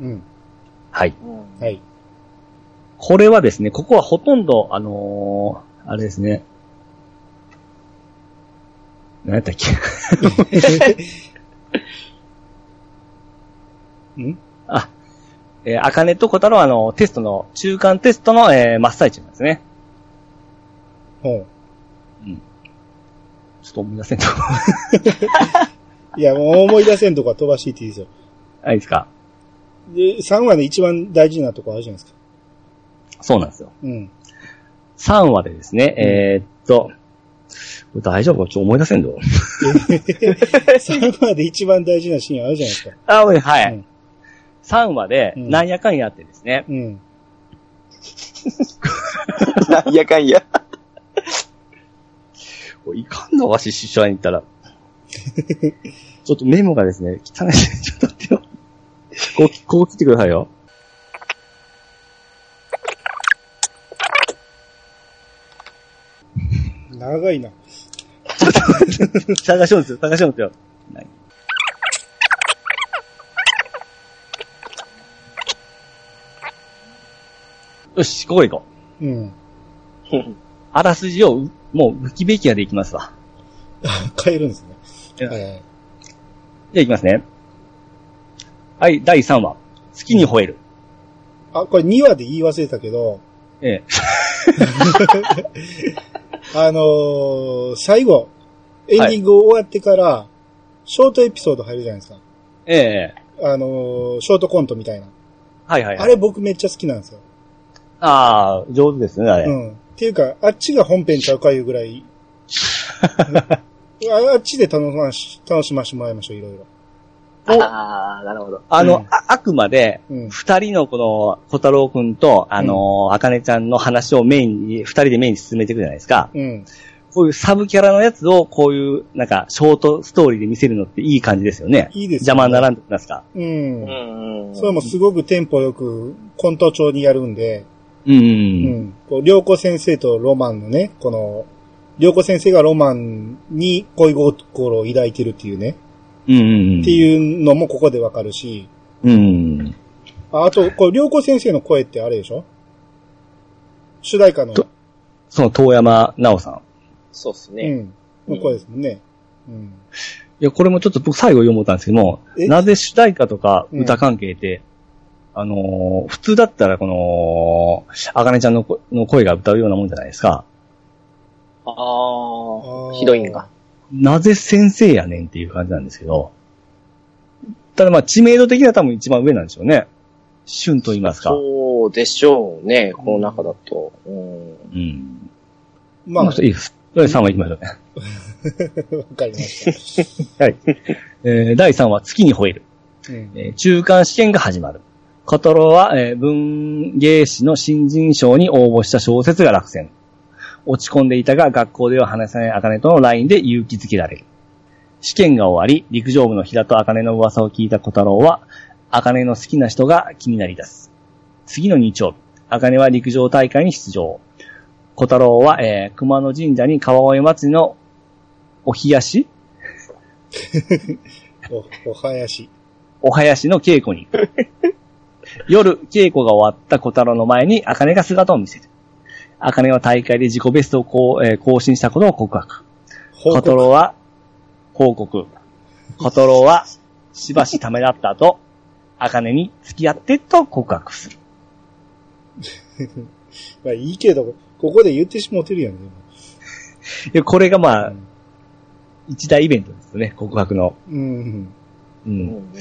うん。はい。はい。これはですね、ここはほとんど、あのーあれですね。何やったっけ？う ん？あ、えー、あかねと小太郎はあの、テストの、中間テストの、えー、真っ最中なんですね。ほう。ちょっと思い出せんと。いや、もう思い出せんとこは飛ばしていっていいですよ。あいいですか？で、3話で一番大事なとこあるじゃないですか。そうなんですよ。うん。3話でですね、えーっと、これ大丈夫かちょっと思い出せんぞ。3話で一番大事なシーンあるじゃないですか。あ、はい。うん3話で、うんなんやかんやってですね、うん。なんやかんや。これいかんのわし、師匠に行ったら。ちょっとメモがですね、汚いちょっと待ってよ。こう、こう切ってくださいよ。長いな。探しようんですよ、探しようんですよ。何よし、ここ行こう。うん。あらすじを、もう、ウィキベキアで行きますわ。変えるんですね。うんはい。じゃあ行きますね。はい、第3話。好きに吠える。あ、これ2話で言い忘れたけど、ええ。あのー最後、エンディング終わってから、ショートエピソード入るじゃないですか。ええ。あのーショートコントみたいな。はいはい、はい。あれ僕めっちゃ好きなんですよ。ああ、上手ですね、あれ。うん。っていうか、あっちが本編ちゃうかいうぐらい。ああっちで楽し、楽しませてもらいましょう、いろいろ。ああ、なるほど。あの、うんああくまで、うん。二人のこの、小太郎くんと、あの、あかねちゃんの話をメインに、二人でメインに進めていくじゃないですか。うん。こういうサブキャラのやつを、こういう、なんか、ショートストーリーで見せるのっていい感じですよね。いいです邪魔にならん。んと言いますか？うん。うんうん。それもすごくテンポよく、コント調にやるんで、うん。う。うんん。こう、良子先生とロマンのね、この、良子先生がロマンに恋心を抱いてるっていうね。っていうのもここでわかるし、うん。ああと、これ、良子先生の声ってあれでしょ？主題歌の、とその、遠山奈緒さん。うそうっすね。ん、の声ですもんね。うん。いや、これもちょっと僕最後読もうたんですけども、え？なぜ主題歌とかうん歌関係って、あのー普通だったらこの、あかねちゃんのこの声が歌うようなもんじゃないですか。ああヒロインが。なぜ先生やねんっていう感じなんですけど、ただまあ知名度的には多分一番上なんでしょうね。旬と言いますか。そうでしょうね、この中だと。うん。うん。まあ、まあ、いいです。第3話行きましょうね。わかりました。はい。えー第3話、月に吠える。うん。えー中間試験が始まる。小太郎は、えー文芸誌の新人賞に応募した小説が落選。落ち込んでいたが、学校では話さない茜との LINE で勇気づけられる。試験が終わり、陸上部の平と茜の噂を聞いた小太郎は、茜の好きな人が気になり出す。次の日曜日、茜は陸上大会に出場。小太郎は、えー熊野神社に川越祭りのお冷やし？お、お囃子。お囃子の稽古に行く。夜、稽古が終わった小太郎の前に、茜が姿を見せる。茜は大会で自己ベストをこう、えー更新したことを告白。小報告。太郎は、報告。小太郎は、しばしためらった後、茜に付き合ってと告白する。まあいいけど、ここで言ってしもてるやん、でもでこれがまあ、一大イベントですよね、告白の。うん。う。うんん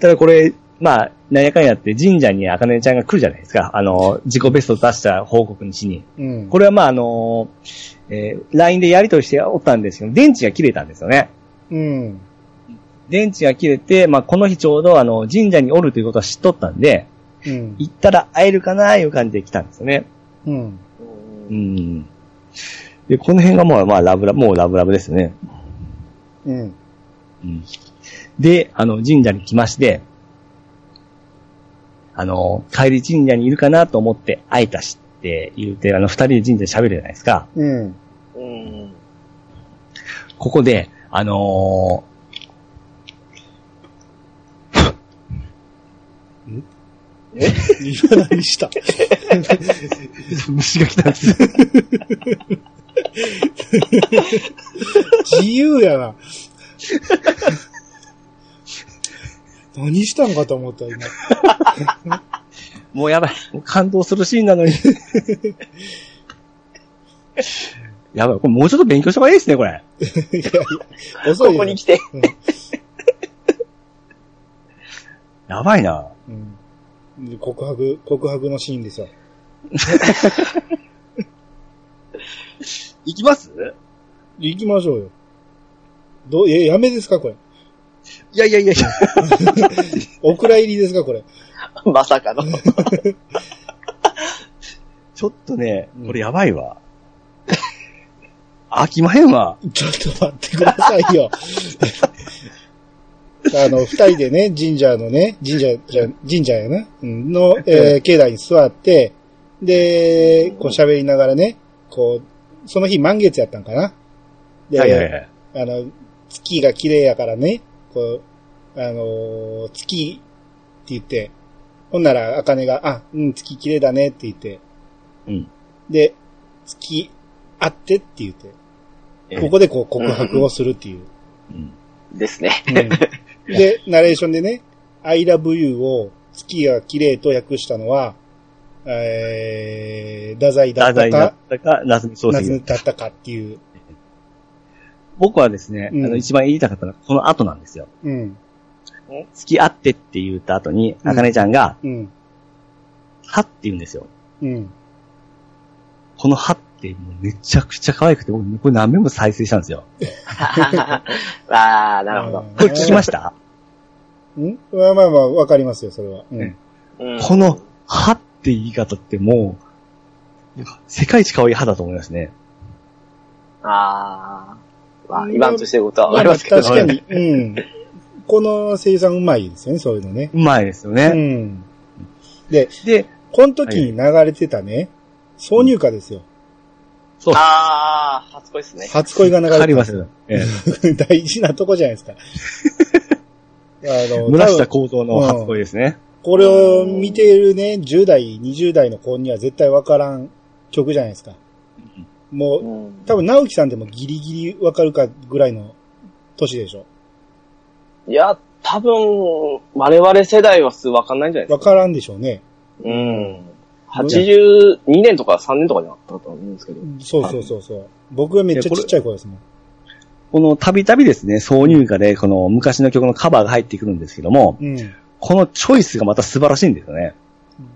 ただこれ、まあ、なんやかんやって神社に茜ちゃんが来るじゃないですか。あの、自己ベストを出した報告にしに。うん。これはまああの、えー LINE でやり取りしておったんですけど、電池が切れたんですよね。うん。電池が切れて、まあこの日ちょうどあの、神社におるということは知っとったんで、うん。行ったら会えるかないう感じで来たんですよね。うん。うん。で、この辺がもう、まあラブラブ、もうラブラブですよね。うん。うん。で、あの、神社に来まして、あの、帰り神社にいるかなと思って会えたしって言うて、あの、二人で神社で喋るじゃないですか。うん。うん。ここで、あの今何した？ー虫が来たんです。自由やな。何したんかと思った、今。もうやばい。感動するシーンなのに。やばい。これもうちょっと勉強した方がいいですね、これ。いやいや、遅いよ。ここに来て。やばいな。うん。で告白、告白のシーンですよ。いきます？行きましょうよ。どう、え、やめですかこれ。いやいやいやいや。お蔵入りですかこれ。まさかの。ちょっとねうん、これやばいわ。飽きまへんわ。ちょっと待ってくださいよ。あの、二人でね、神社のね、神社、じゃ、神社やな、うんの、えー境内に座って、で、こう喋りながらね、こう、その日満月やったんかな。で、はいはいはい。あの、月が綺麗やからね、こう、あのー月って言って、ほんなら、あかねが、あ、うん、月綺麗だねって言って、うん。で、月、あってって言って、えここでこう告白をするっていう。うんですね。うんで、ナレーションでね、I love you を月が綺麗と訳したのは、えー、太宰だったかっ、たか、夏目漱夏石だったかっていう。僕はですね、うんあの、一番言いたかったのは、この後なんですよ。うん。付き合ってって言った後に、あかねちゃんが、うん。はって言うんですよ。うん。このはってもうめちゃくちゃ可愛くて、僕、これ何遍も再生したんですよ。ああ、なるほど。これ聞きました？ん？まあまあまあ、わかりますよ、それは。うん。ねうんこの、歯って言い方ってもう、世界一可愛い歯だと思いますね。ああ。まあ、言わんとしてることはわかりますけど確かに、うん。この声優さんうまいですよね、そういうのね。うまいですようね。ん。で、で、この時に流れてたね、挿入歌ですよ。そう。ああ、初恋ですね。初恋が流れてたありますよ。ええ 大事なとこじゃないですか。あの、村下多分幸三の初恋ですね。これを見ているね、10代、20代の子には絶対わからん曲じゃないですか。もう、うん多分直樹さんでもギリギリわかるかぐらいの年でしょ？いや、多分、我々世代は普通わかんないんじゃないですか。わからんでしょうね。うん。82年とか3年とかになったと思うんですけど。そうそうそうそう。僕はめっちゃちっちゃい子ですもん。このたびたびですね、挿入歌でこの昔の曲のカバーが入ってくるんですけども、うん。このチョイスがまた素晴らしいんですよね。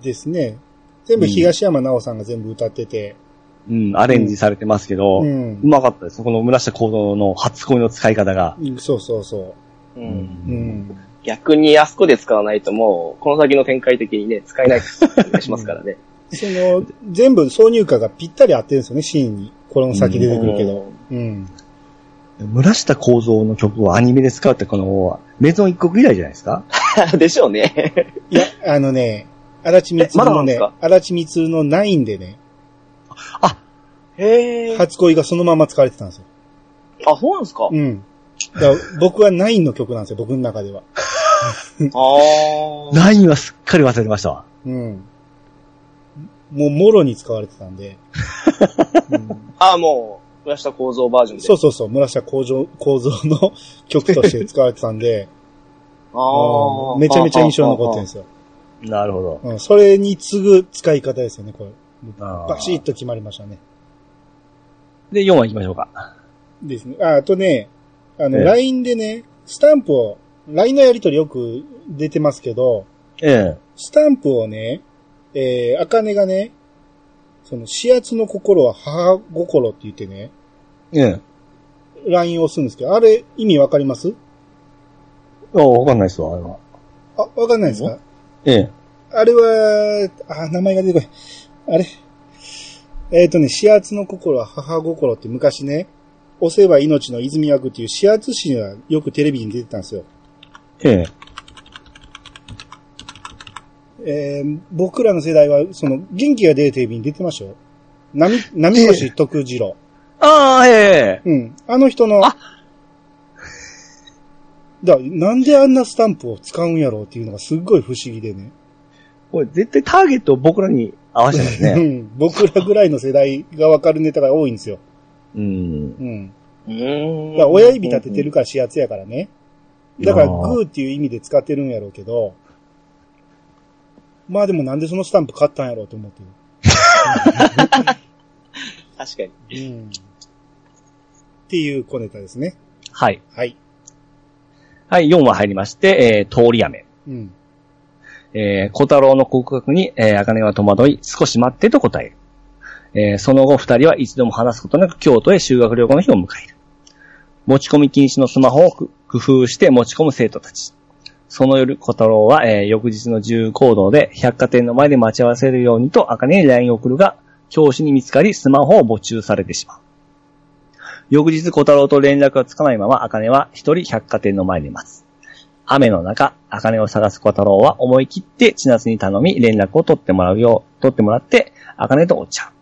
ですね。全部東山直さんが全部歌ってて。うん、アレンジされてますけど、う。うんまかったです。この村下幸三の初恋の使い方が。うんそうそうそうう。ん。うん。逆に安子で使わないともう、この先の展開的にね、使えない気がしますからね。その、全部挿入歌がぴったり合ってるんですよね、シーンに。この先出てくるけど。うん。村下幸三の曲をアニメで使うってこの、メゾン一国以来じゃないですか？うん。でしょうね。いや、あのね、足立みつえまだなのねんですか、足立みつのナインでね、へえ。初恋がそのまま使われてたんですよ。あ、そうなんですか？うん。だから僕はナインの曲なんですよ、僕の中では。ああ。ナインはすっかり忘れてましたわ。うん。もう、もろに使われてたんで。うんあ、もう、村下構造バージョンで。そうそうそう、村下構造構造の曲として使われてたんで、ああ。めちゃめちゃ印象に残ってるんですよ。なるほど。うん、それに次ぐ使い方ですよね、これ。バシッと決まりましたね。で、4話行きましょうか。ですね。あ、あとね、あの、ええ LINE でね、スタンプを、LINE のやりとりよく出てますけど、えスタンプをね、えー、あかねがね、その、始圧の心は母心って言ってね、え。ええ。LINE を押すんですけど、あれ、意味わかります？あ、わかんないですわ、あれは。あ、わかんないですか？ええ。あれは、あ、名前が出てこない。あれ？えっ、とね、始圧の心は母心って昔ね、押せば命の泉役っていう始圧師がよくテレビに出てたんですよ。ええ。えー僕らの世代は、その、元気が出るテレビに出てましたよ。波、波越徳次郎。ああ、ええ。うん。あの人の、あだなんであんなスタンプを使うんやろうっていうのがすっごい不思議でね。これ絶対ターゲットを僕らに合わせてますうね。ん。僕らぐらいの世代がわかるネタが多いんですよ。うん。うん。うーん。だ親指立ててるから始圧やからね。だからグーっていう意味で使ってるんやろうけど、まあでもなんでそのスタンプ買ったんやろうと思って確かに。る。うん。っていう小ネタですね。はい。はい。はい、4話入りまして、えー、通り雨。うん。えー、小太郎の告白に、えー、茜は戸惑い、少し待ってと答える。えー、その後二人は一度も話すことなく京都へ修学旅行の日を迎える。持ち込み禁止のスマホを工夫して持ち込む生徒たち。その夜、小太郎は、えー、翌日の自由行動で百貨店の前で待ち合わせるようにと茜に LINE を送るが、教師に見つかりスマホを没収されてしまう。翌日小太郎と連絡がつかないまま茜は一人百貨店の前で待つ。雨の中、茜を探す小太郎は思い切って千夏に頼み連絡を取ってもらうよう、取ってもらって、茜とお茶。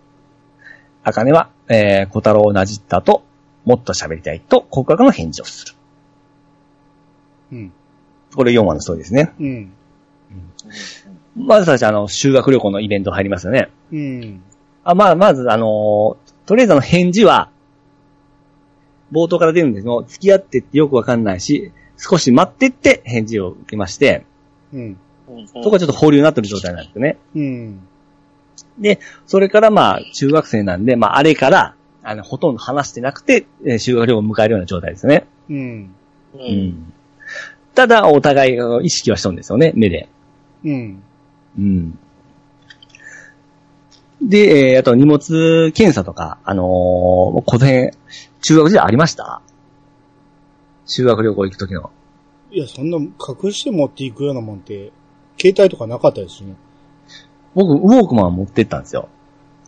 茜は、えー、小太郎をなじったと、もっと喋りたいと告白の返事をする。うん。これ4話のストーリーですね。うん。まず最初、あの、修学旅行のイベント入りますよね。うん。あ、まあ、まず、あのーとりあえずあの返事は、冒頭から出るんですけど、付き合ってってよくわかんないし、少し待ってって返事を受けまして、うん。そこはちょっと保留になってる状態なんですよね。うん。で、それからまあ、中学生なんで、まあ、あれから、あの、ほとんど話してなくて、えー修学旅行を迎えるような状態ですね。うん。う。うんん。ただ、お互い意識はしとんですよね、目で。うん。うん。で、えーあと荷物検査とか、あのーこの辺、中学時代ありました？修学旅行行くときの。いや、そんな隠して持っていくようなもんって、携帯とかなかったですしね。僕、ウォークマン持ってったんですよ。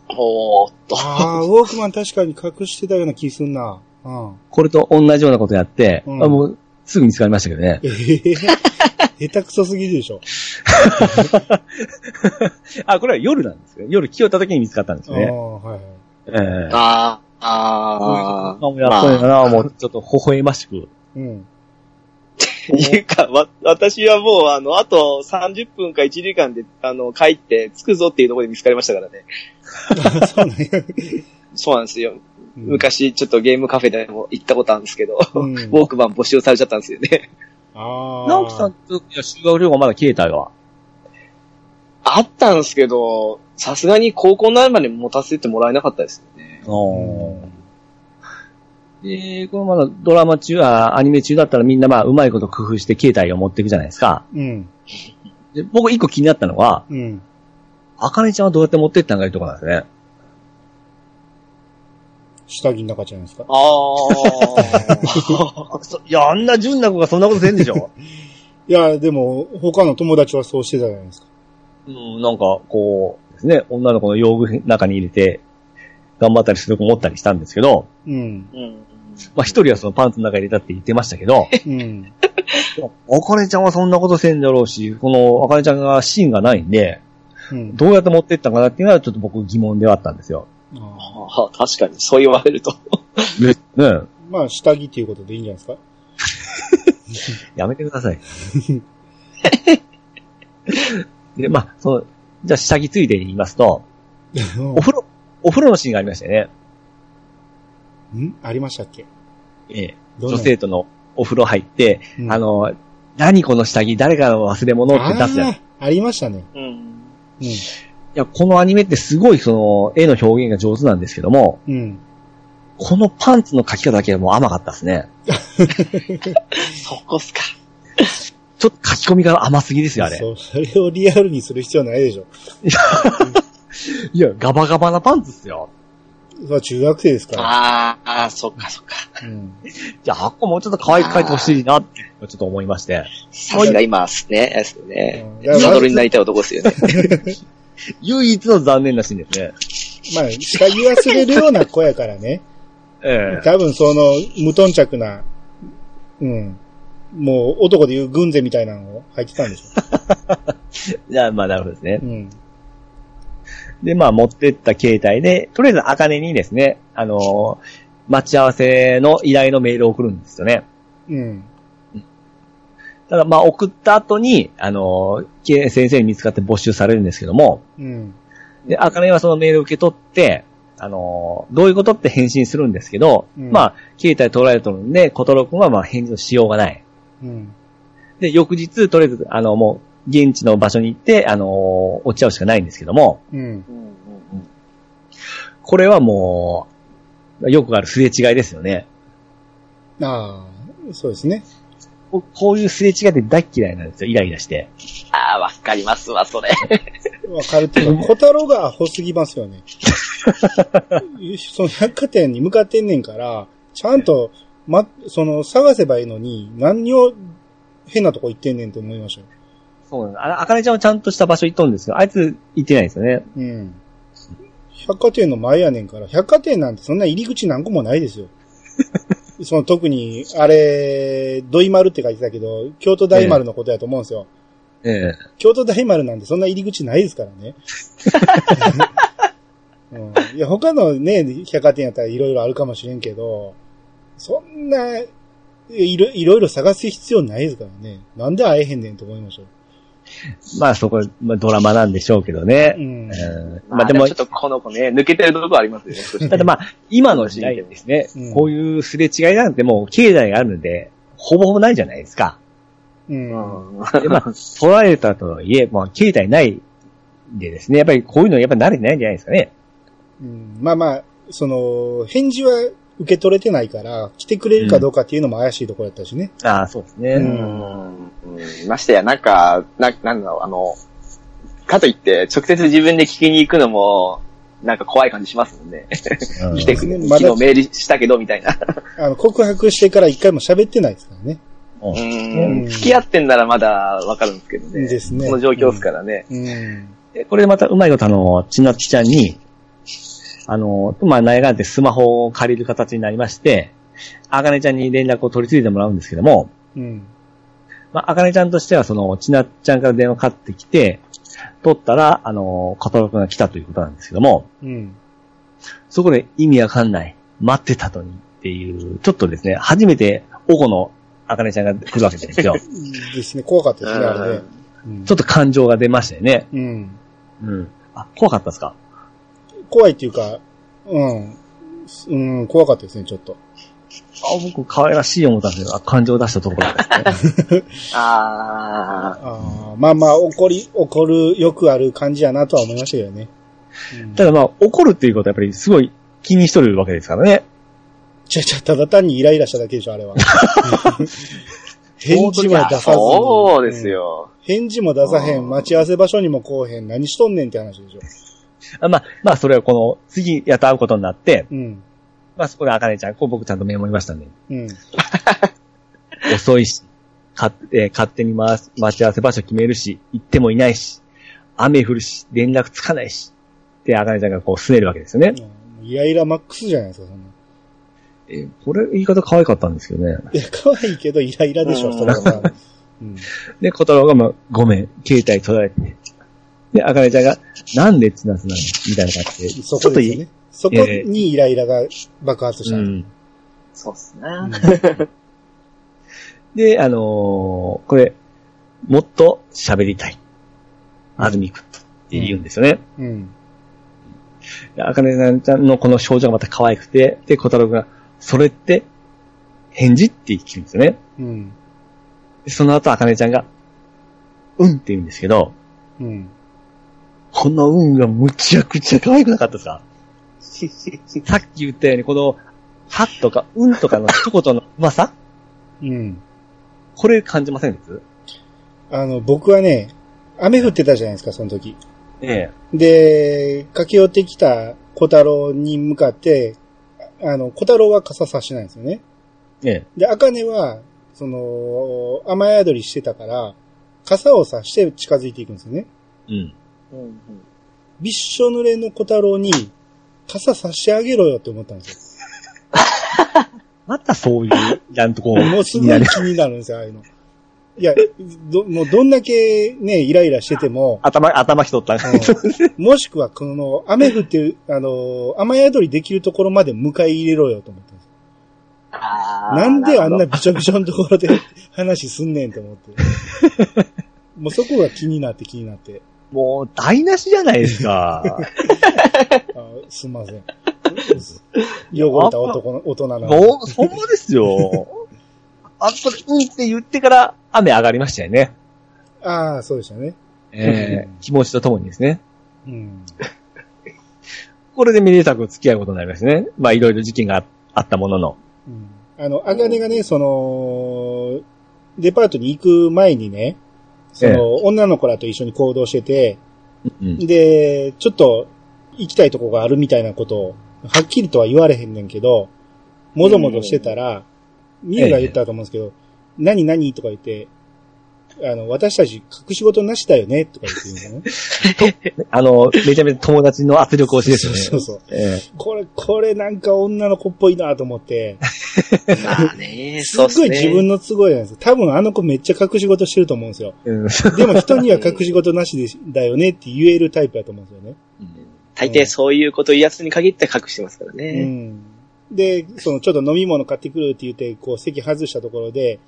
おーっと。ああ、ウォークマン確かに隠してたような気すんな。うん。これと同じようなことやって、うんあもう、すぐ見つかりましたけどね。ええ下手くそすぎるでしょ。あ、これは夜なんですよ。夜来よった時に見つかったんですよね。ああ、はいはい。ええああ、ああ。あ、もうやっとんやな、もうちょっと微笑ましく。うん。いうか、わ、私はもう、あの、あと30分か1時間で、あの、帰って、着くぞっていうところで見つかりましたからね。あ そうなんや。そうなんですよ。うん昔、ちょっとゲームカフェでも行ったことあるんですけど、うんウォークマン募集されちゃったんですよね。ああ。直樹さんと、いや、修学旅行まだ携帯は。あったんですけど、さすがに高校になるまで持たせてもらえなかったですよね。で、このまだドラマ中、あアニメ中だったらみんなまあ、うまいこと工夫して携帯を持っていくじゃないですか。うん。で僕一個気になったのは、うん。あかねちゃんはどうやって持ってったんかいうところなんですね。下着の中じゃないですか。ああ。そいや、あんな純な子がそんなことせんでしょ？いや、でも、他の友達はそうしてたじゃないですか。うん、なんか、こうですね、女の子の用具の中に入れて、頑張ったりする子思ったりしたんですけど、うん。うん。まあ一人はそのパンツの中に入れたって言ってましたけど、うん。あかねちゃんはそんなことせんだろうし、このあかねちゃんが芯がないんで、うん。どうやって持ってったかなっていうのはちょっと僕疑問ではあったんですよ。ああ確かに、そう言われると。でねーまあ、下着っていうことでいいんじゃないですか？やめてください。で、まあ、その、じゃあ下着ついでに言いますと、お風呂、お風呂のシーンがありましたよね。ん？ありましたっけ？ええ、女性とのお風呂入って、うんあの、何この下着、誰かの忘れ物って出すじゃん。いありましたね。うん。うや、このアニメってすごいその、絵の表現が上手なんですけども、ん。うん。このパンツの描き方だけはもう甘かったですね。そこっすか。ちょっと書き込みが甘すぎですよ、あれ。そう、それをリアルにする必要ないでしょ。いや、ガバガバなパンツっすよ。それは中学生ですから。ああ、そっかそっか。うん。いや、あっこもうちょっと可愛く描いてほしいなって、ちょっと思いまして。さすが今っすね。ですね。サドルになりたい男ですよね。唯一の残念なシーンですね。まあ、下着忘れるような子やからね。ええ多分その、無頓着な、うん。もう男でいう軍勢みたいなのを入ってたんでしょ。じゃあ、まあ、なるほどですねう。ん。で、まあ、持ってった携帯で、とりあえず、あかねにですね、あのー待ち合わせの依頼のメールを送るんですよね。うん。ただ、まあ、送った後に、あのーけ先生に見つかって没収されるんですけども、うん。で、あかねはそのメールを受け取って、あのーどういうことって返信するんですけど、うんまあ、携帯取られてるんで、小太郎くんはまあ返事のしようがない。うん。で、翌日、とりあえず、あの、もう、現地の場所に行って、あのー落ち合うしかないんですけども、うん。これはもう、よくあるすれ違いですよね。ああ、そうですね。ここういうすれ違いって大っ嫌いなんですよ、イライラして。ああ、わかりますわ、それ。わかるっていうか、小太郎がアホすぎますよね。その百貨店に向かってんねんから、ちゃんと、ま、その、探せばいいのに、何を変なとこ行ってんねんと思いましたよ。そうな。ああかねちゃんはちゃんとした場所行っとんですよ。あいつ行ってないんですよね。うん。百貨店の前やねんから、百貨店なんてそんな入り口何個もないですよ。その特に、あれ、土井丸って書いてたけど、京都大丸のことやと思うんですよ。ええ京都大丸なんてそんな入り口ないですからね。うん、いや、他のね、百貨店やったらいろいろあるかもしれんけど、そんな、いろいろ探す必要ないですからね。なんで会えへんねんと思いましょ まあそこ、まあ、ドラマなんでしょうけどね。う。うん。うんままあでもちょっ、とこの子ね、抜けてるとこありますよね。た だまあ、今の時代ですね、うんこういうすれ違いなんてもう経済があるので、ほぼほぼないじゃないですか。うん。で、まあ、取られたとはいえ、まあ、携帯ないんでですね、やっぱりこういうのやっぱ慣れてないんじゃないですかね。うんまあまあ、その、返事は受け取れてないから、来てくれるかどうかっていうのも怪しいところだったしね。ああ、そうですね。うんうんましてや、なんか、な、なんだろう、あの、かといって、直接自分で聞きに行くのも、なんか怖い感じしますもんね。うん来てくれ、ねまだ昨日メールしたけど、みたいな。あの、告白してから一回も喋ってないですからね。ううんん。付き合ってんならまだわかるんですけどね。ですねこの状況ですからね。うん。でこれでまたうまいことあの、ちなっちちゃんに、あの、まあ、内がってスマホを借りる形になりまして、あかねちゃんに連絡を取り継いでもらうんですけども、うん。まあ、あかねちゃんとしてはその、ちなっちゃんから電話かかってきて、取ったら、あの、カタログが来たということなんですけども、うん。そこで意味わかんない。待ってたのにっていう、ちょっとですね、初めて、おこのあかねちゃんが来るわけですよ。ですね、怖かったですね、あれね。うんちょっと感情が出ましたよね。うん。うん。あ、怖かったですか？怖いっていうか、うん。うん、怖かったですね、ちょっと。あ、僕、可愛らしい思ったんですけど、あ感情を出したところですね。あ あーまあまあ、怒り、怒る、よくある感じやなとは思いましたけどね。うんただまあ、怒るっていうことはやっぱりすごい気にしとるわけですからね。ちゃちゃ、ただ単にイライラしただけでしょ、あれは。返事も出さずに。そうですうん。よ。返事も出さへん、待ち合わせ場所にも来おへん、何しとんねんって話でしょ。あまあ、まあ、それはこの、次やっと会うことになって、うん。まあそこであかねちゃん、こう僕ちゃんとメモりましたんで、うん。遅いし、かえー勝手に回す待ち合わせ場所決めるし、行ってもいないし、雨降るし、連絡つかないし、で、あかねちゃんがこう、すねるわけですよね。イライラマックスじゃないですか、そんな。えーこれ、言い方可愛かったんですけどね。いや、可愛いけどイライラでしょ、うんそれは。うん。で、小太郎が、まあ、ごめん、携帯取られて。で、あかねちゃんが、なんでつなつなの？みたいな感じで。そちょっといい、こですよね。そこにイライラが爆発した。うん。そうっすね。で、あのーこれ、もっと喋りたい。あずみくんとって言うんですよね。うん。であかねちゃんのこの表情がまた可愛くて、で、小太郎が、それって、返事って聞くんですよね。うん。でその後、あかねちゃんが、うんって言うんですけど、うん。この運がむちゃくちゃ可愛くなかったですか？さっき言ったように、この、はとか、うんとかの一言のうまさ？うん。これ感じません？あの、僕はね、雨降ってたじゃないですか、その時。えで、駆け寄ってきた小太郎に向かって、あの、小太郎は傘差してないんですよね。え。えで、茜は、その、雨宿りしてたから、傘を差して近づいていくんですよね。え。うん。びっしょ濡れの小太郎に、傘差してあげろよって思ったんです またそういう、なんとこう、よ。もうすごい気になるんですよ、ああいうの。いや、ど、もうどんだけね、イライラしてても、頭、頭一った。うんもしくはこの、雨降ってる、あの、雨宿りできるところまで迎え入れろよと思ったんですなんであんなるびちょびちょのところで話すんねんと思って。もうそこが気になって気になって。もう、台無しじゃないですか。あすんません。汚れた男の、大人なので。もう、ほんまですよ。あそこで、うんって言ってから、雨上がりましたよね。ああ、そうでしたね。ええ気持ちとともにですね。うん。これでめでたく付き合うことになりましたね。まあ、いろいろ事件がああったものの。うん、あの、あがねがね、その、デパートに行く前にね、その、女の子らと一緒に行動してて、うん。で、ちょっと行きたいとこがあるみたいなことを、はっきりとは言われへんねんけど、もぞもぞしてたら、ミユが言ったと思うんですけど、何何とか言って、あの、私たち隠し事なしだよねとか言って言うんですよね。あの、めちゃめちゃ友達の圧力推しですよね。そうそうそう。えこれ、これなんか女の子っぽいなと思って、まあね、す そうっすね。っごい自分の都合じゃないです多分あの子めっちゃ隠し事してると思うんですよ。えうんでも人には隠し事なしでだよねって言えるタイプだと思うんですよね。大抵そういうことを言うやつに限って隠してますからうね。ん。で、そのちょっと飲み物買ってくるって言って、こう席外したところで、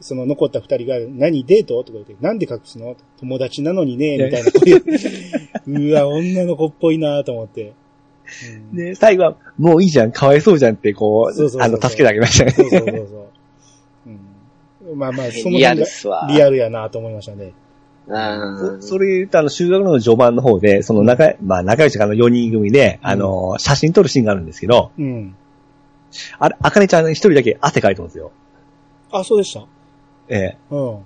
その残った二人が、何デート？とか言って、なんで隠すの？友達なのにね、みたいな。うわ、女の子っぽいなと思って。うんで、最後は、もういいじゃん、かわいそうじゃんって、こそうそうそうう、あの、助けてあげましたね。そうそうそうそう。うん、まあまあ、そのリアル辺がっすわ。リアルやなと思いましたね。うん。そそれ言うと、あの、修学の序盤の方で、その仲、まあ、仲良しがあの4人組で、あの、写真撮るシーンがあるんですけど、うん。あれ、あかねちゃん一人だけ汗かいてるんですよ。あ、そうでした。ええ。うん。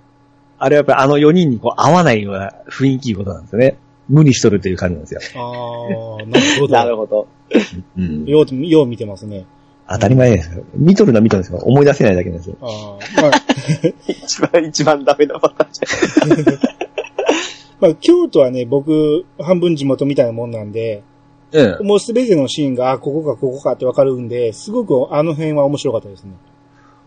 あれはやっぱりあの4人にこう合わないような雰囲気いうことなんですよね。無理しとるという感じなんですよ。ああ、なるほど。なるほど。うん。よう、よう見てますね。当たり前ですよ。見とるのは見とるんですよ。思い出せないだけなんですよ。ああ、まあ、一番、一番ダメなパターンじゃん。まあ、京都はね、僕、半分地元みたいなもんなんで、ええ。もうすべてのシーンが、あ、ここかここかってわかるんで、すごくあの辺は面白かったですね。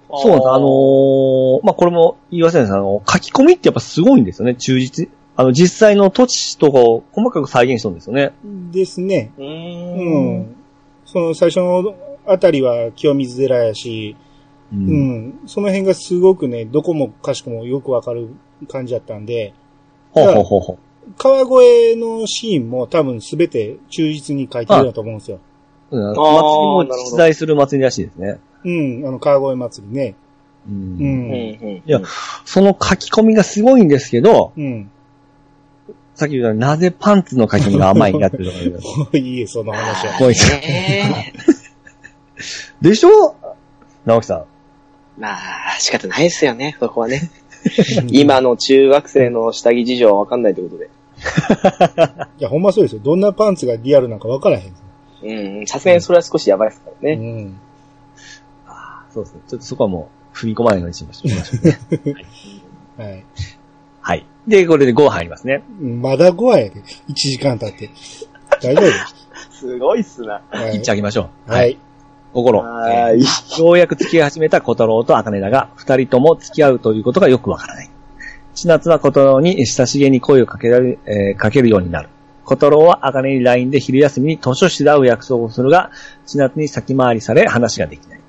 そうなんです。あのーまあ、これも言い忘れないですあの、書き込みってやっぱすごいんですよね、忠実。あの、実際の土地とかを細かく再現したんですよね。ですね。ううーん。その最初のあたりは清水寺やし、うう。ん。その辺がすごくね、どこもかしこもよくわかる感じだったんで、ほうほうほうほ川越のシーンも多分すべて忠実に書いてるんだと思うんですよ。う。うん、祭りーもなるほど実在する祭りらしいですね。うん。あの、川越祭りね。う。うんうんん。うんいやその書き込みがすごいんですけど、うん。さっき言ったなぜパンツの書き込みが甘いんだっていうのが いいえ、その話は。こいえでしょ？直樹さん。ーまあ、仕方ないですよね、そこはね。今の中学生の下着事情はわかんないってことで。いや、ほんまそうですよ。どんなパンツがリアルなんかわからへん。うん、さすがにそれは少しやばいですからうね。ん。そうですね。ちょっとそこはもう踏み込まないようにしましょう。はい。はい。で、これで5入りますね。まだ5話やで。1時間経って。大丈 すごいっすな。夫はいいっち。ゃいきましょう。は。い。心。はえーい。ーようやく付き合い始めた小太郎と茜だが、二人とも付き合うということがよくわからない。千夏は小太郎に親しげに声をかけられ、えーかけるようになる。小太郎は茜に LINE で昼休みに図書室で会う約束をするが、千夏に先回りされ話ができない。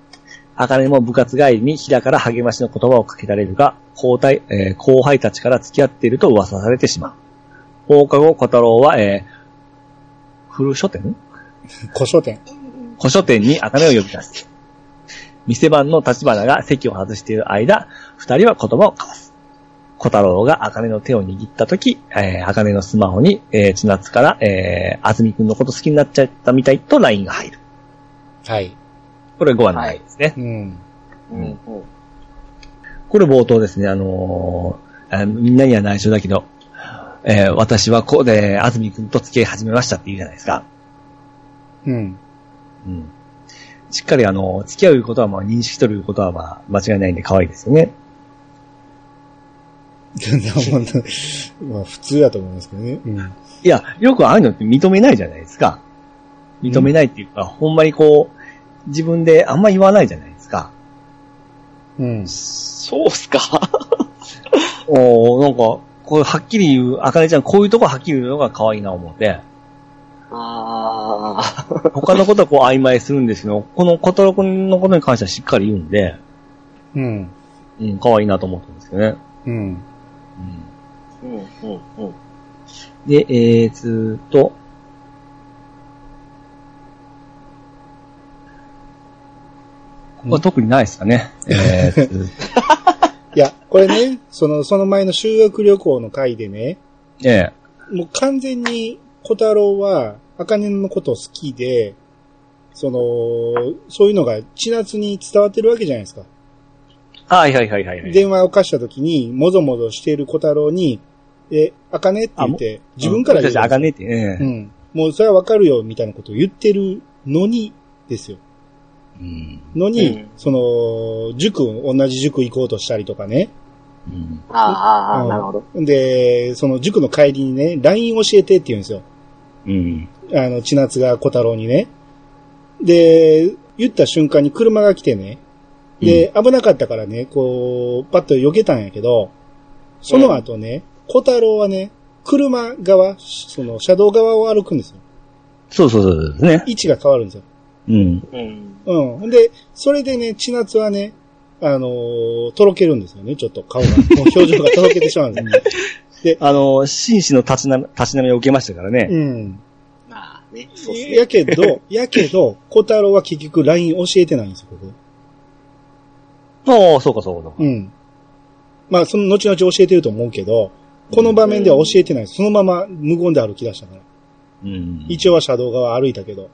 茜も部活帰りに平から励ましの言葉をかけられるが、後輩、えー後輩たちから付き合っていると噂されてしまう。放課後、小太郎は、えー、古書店？古書店。古書店に茜を呼び出す。店番の立花が席を外している間、二人は言葉を交わす。小太郎が茜の手を握ったとき、えー、茜のスマホに、えー、千夏から、えー、あずみくんのこと好きになっちゃったみたいと LINE が入る。はい。これ5話の内容ですね。うん。うんうんこれ冒頭ですね、あのーあみんなには内緒だけど、えー、私はこうで、あずみくんと付き合い始めましたって言うじゃないですか。うん。うん。しっかりあの、付き合うことはまあ認識とることはまあ間違いないんで可愛いですよね。まあ、普通だと思いますけどね。うん。いや、よくああいうのって認めないじゃないですか。認めないっていうか、ほんまにこう、自分であんま言わないじゃないですか。うん。そうっすか？おーなんか、こうはっきり言う、あかねちゃんこういうとこはっきり言うのが可愛いな思って、あ他のことはこう曖昧するんですけど、この小太郎くんのことに関してはしっかり言うんで、うん。うん、可愛いなと思ったんですけどね。うん。うんー。うんうんうん。で、えーつーと、ここは特にないですかね。えいや、これね、その、その前の修学旅行の回でね、ええもう完全に小太郎は、茜のこと好きで、その、そういうのが千夏に伝わってるわけじゃないですか。はいはいはいはいはい。電話を貸した時に、もぞもぞしている小太郎に、え、茜って言って、自分から言うあか。かねって、ええうん。もうそれはわかるよ、みたいなことを言ってるのに、ですよ。うんのに、うんその、塾、同じ塾行こうとしたりとかね。うんああ、なるほど。で、その塾の帰りにね、LINE 教えてって言うんですよ。うん。あの、千夏が小太郎にね。で、言った瞬間に車が来てね。で、危なかったからね、こう、パッと避けたんやけど、その後ね、小太郎はね、車側、その車道側を歩くんですよ。そうそうそうですね。位置が変わるんですよ。うん。うん。うん。で、それでね、千夏はね、あのーとろけるんですよね、ちょっと顔が。もう表情がとろけてしまうんですよ。あの、紳士の立ちな立ち並みを受けましたからね。うん。まあね、そうっすね。やけど、やけど、小太郎は結局 LINE 教えてないんですよ、ここ。ああ、そうかそうかそうか。うん。まあ、その後々教えてると思うけど、この場面では教えてないです。そのまま無言で歩き出したから。うん。一応は車道側歩いたけど。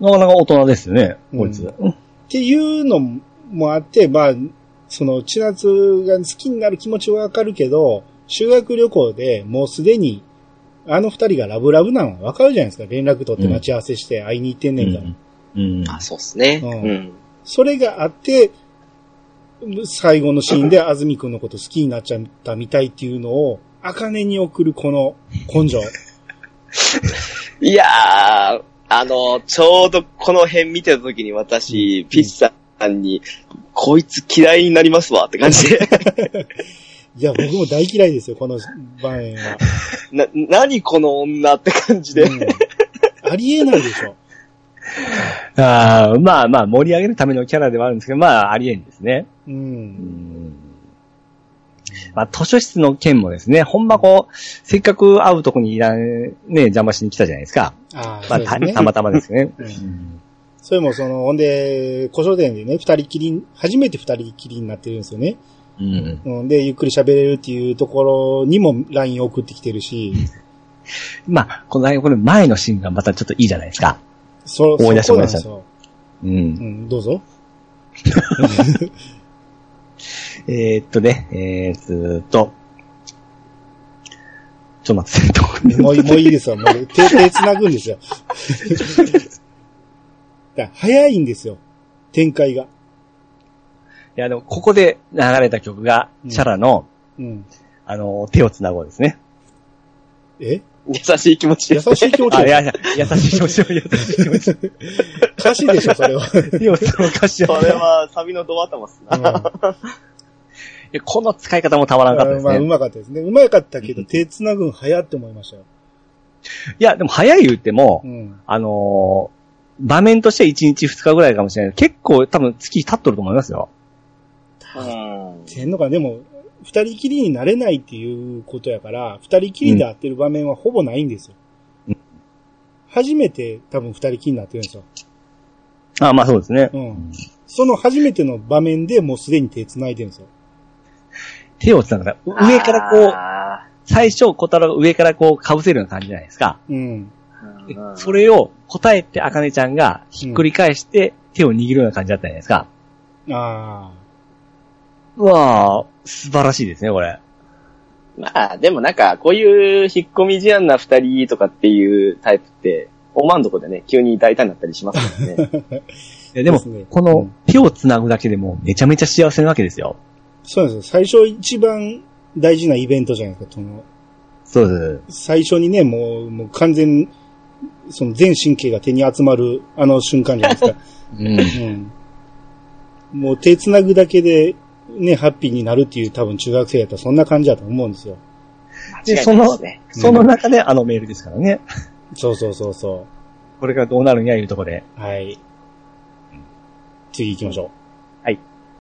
なかなか大人ですよね、うんこいつ。うんっていうのもあって、まあ、その、千夏が好きになる気持ちはわかるけど、修学旅行でもうすでに、あの二人がラブラブなのはわかるじゃないですか。連絡取って待ち合わせして会いに行ってんねんから。うん。あ、そうっすね。ううんん。それがあって、最後のシーンで安住くんのこと好きになっちゃったみたいっていうのを、茜に送るこの根性。いやー、あの、ちょうどこの辺見てた時に私、ピッチさんに、こいつ嫌いになりますわって感じで。いや、僕も大嫌いですよ、この場面は。な、何この女って感じで。うんありえないでしょ。あーまあまあ、盛り上げるためのキャラではあるんですけど、まあ、ありえんですね。う。うんんまあ、図書室の件もですね、ほんまこう、せっかく会うとこにいらん、ね、邪魔しに来たじゃないですか。ああ、まあ、た。たまたまですね。うんそれもその、ほんで、古書店でね、二人きり、初めて二人きりになってるんですよね。うん。うん、で、ゆっくり喋れるっていうところにも LINE 送ってきてるし、まあ、この、この前のシーンがまたちょっといいじゃないですか。そ、思い出してそこなんですよ。う。うんん、どうぞ。えーっとね、えーっと、ちょっと待って、もういい、もういいですわ。もう手、手繋ぐんですよ。だ早いんですよ。展開が。いや、でも、ここで流れた曲が、うんチャラの、うん。あの、手を繋ごうですね。え？優しい気持ち優で。しい気持ちあ、いやいや、優しい気持ちを、優しい気持ち。歌詞でしょ、それは。手を繋ごう歌詞をそれは、サビのドア頭っすな。いやこの使い方もたまらなかったですまあ、うね。まかったですね。うまかったけど、手繋ぐん早って思いましたよ。いや、でも早い言っても、うん。あのー場面として1日2日ぐらいかもしれない。結構多分月経っとると思いますよ。うんてんのか、でも、二人きりになれないっていうことやから、二人きりで会ってる場面はほぼないんですよ。うん初めて多分二人きりになってるんですよ。あまあそうですね。うん。その初めての場面でもうすでに手繋いでるんですよ。手を繋ぐから、上からこう、あ最初、小太郎が上からこう、被せるような感じじゃないですか。うん。それを答えて、あかねちゃんがひっくり返して、手を握るような感じだったじゃないですか。あうわあ素晴らしいですね、これ。まあ、でもなんか、こういう引っ込み思案な二人とかっていうタイプって、おまんどこでね、急に大胆になったりしますからね。いやでも、ですねこの手を繋ぐだけでもめちゃめちゃ幸せなわけですよ。そうなんですよ。最初一番大事なイベントじゃないですか。そのそうです。最初にね、もう、もう完全、その全神経が手に集まるあの瞬間じゃないですか。うん。うん。もう手繋ぐだけで、ね、ハッピーになるっていう多分中学生やったらそんな感じだと思うんですよ。で、そのその中であのメールですからね。そうそうそうそこれからどうなるんやいうところで。う。はい。次行きましょう。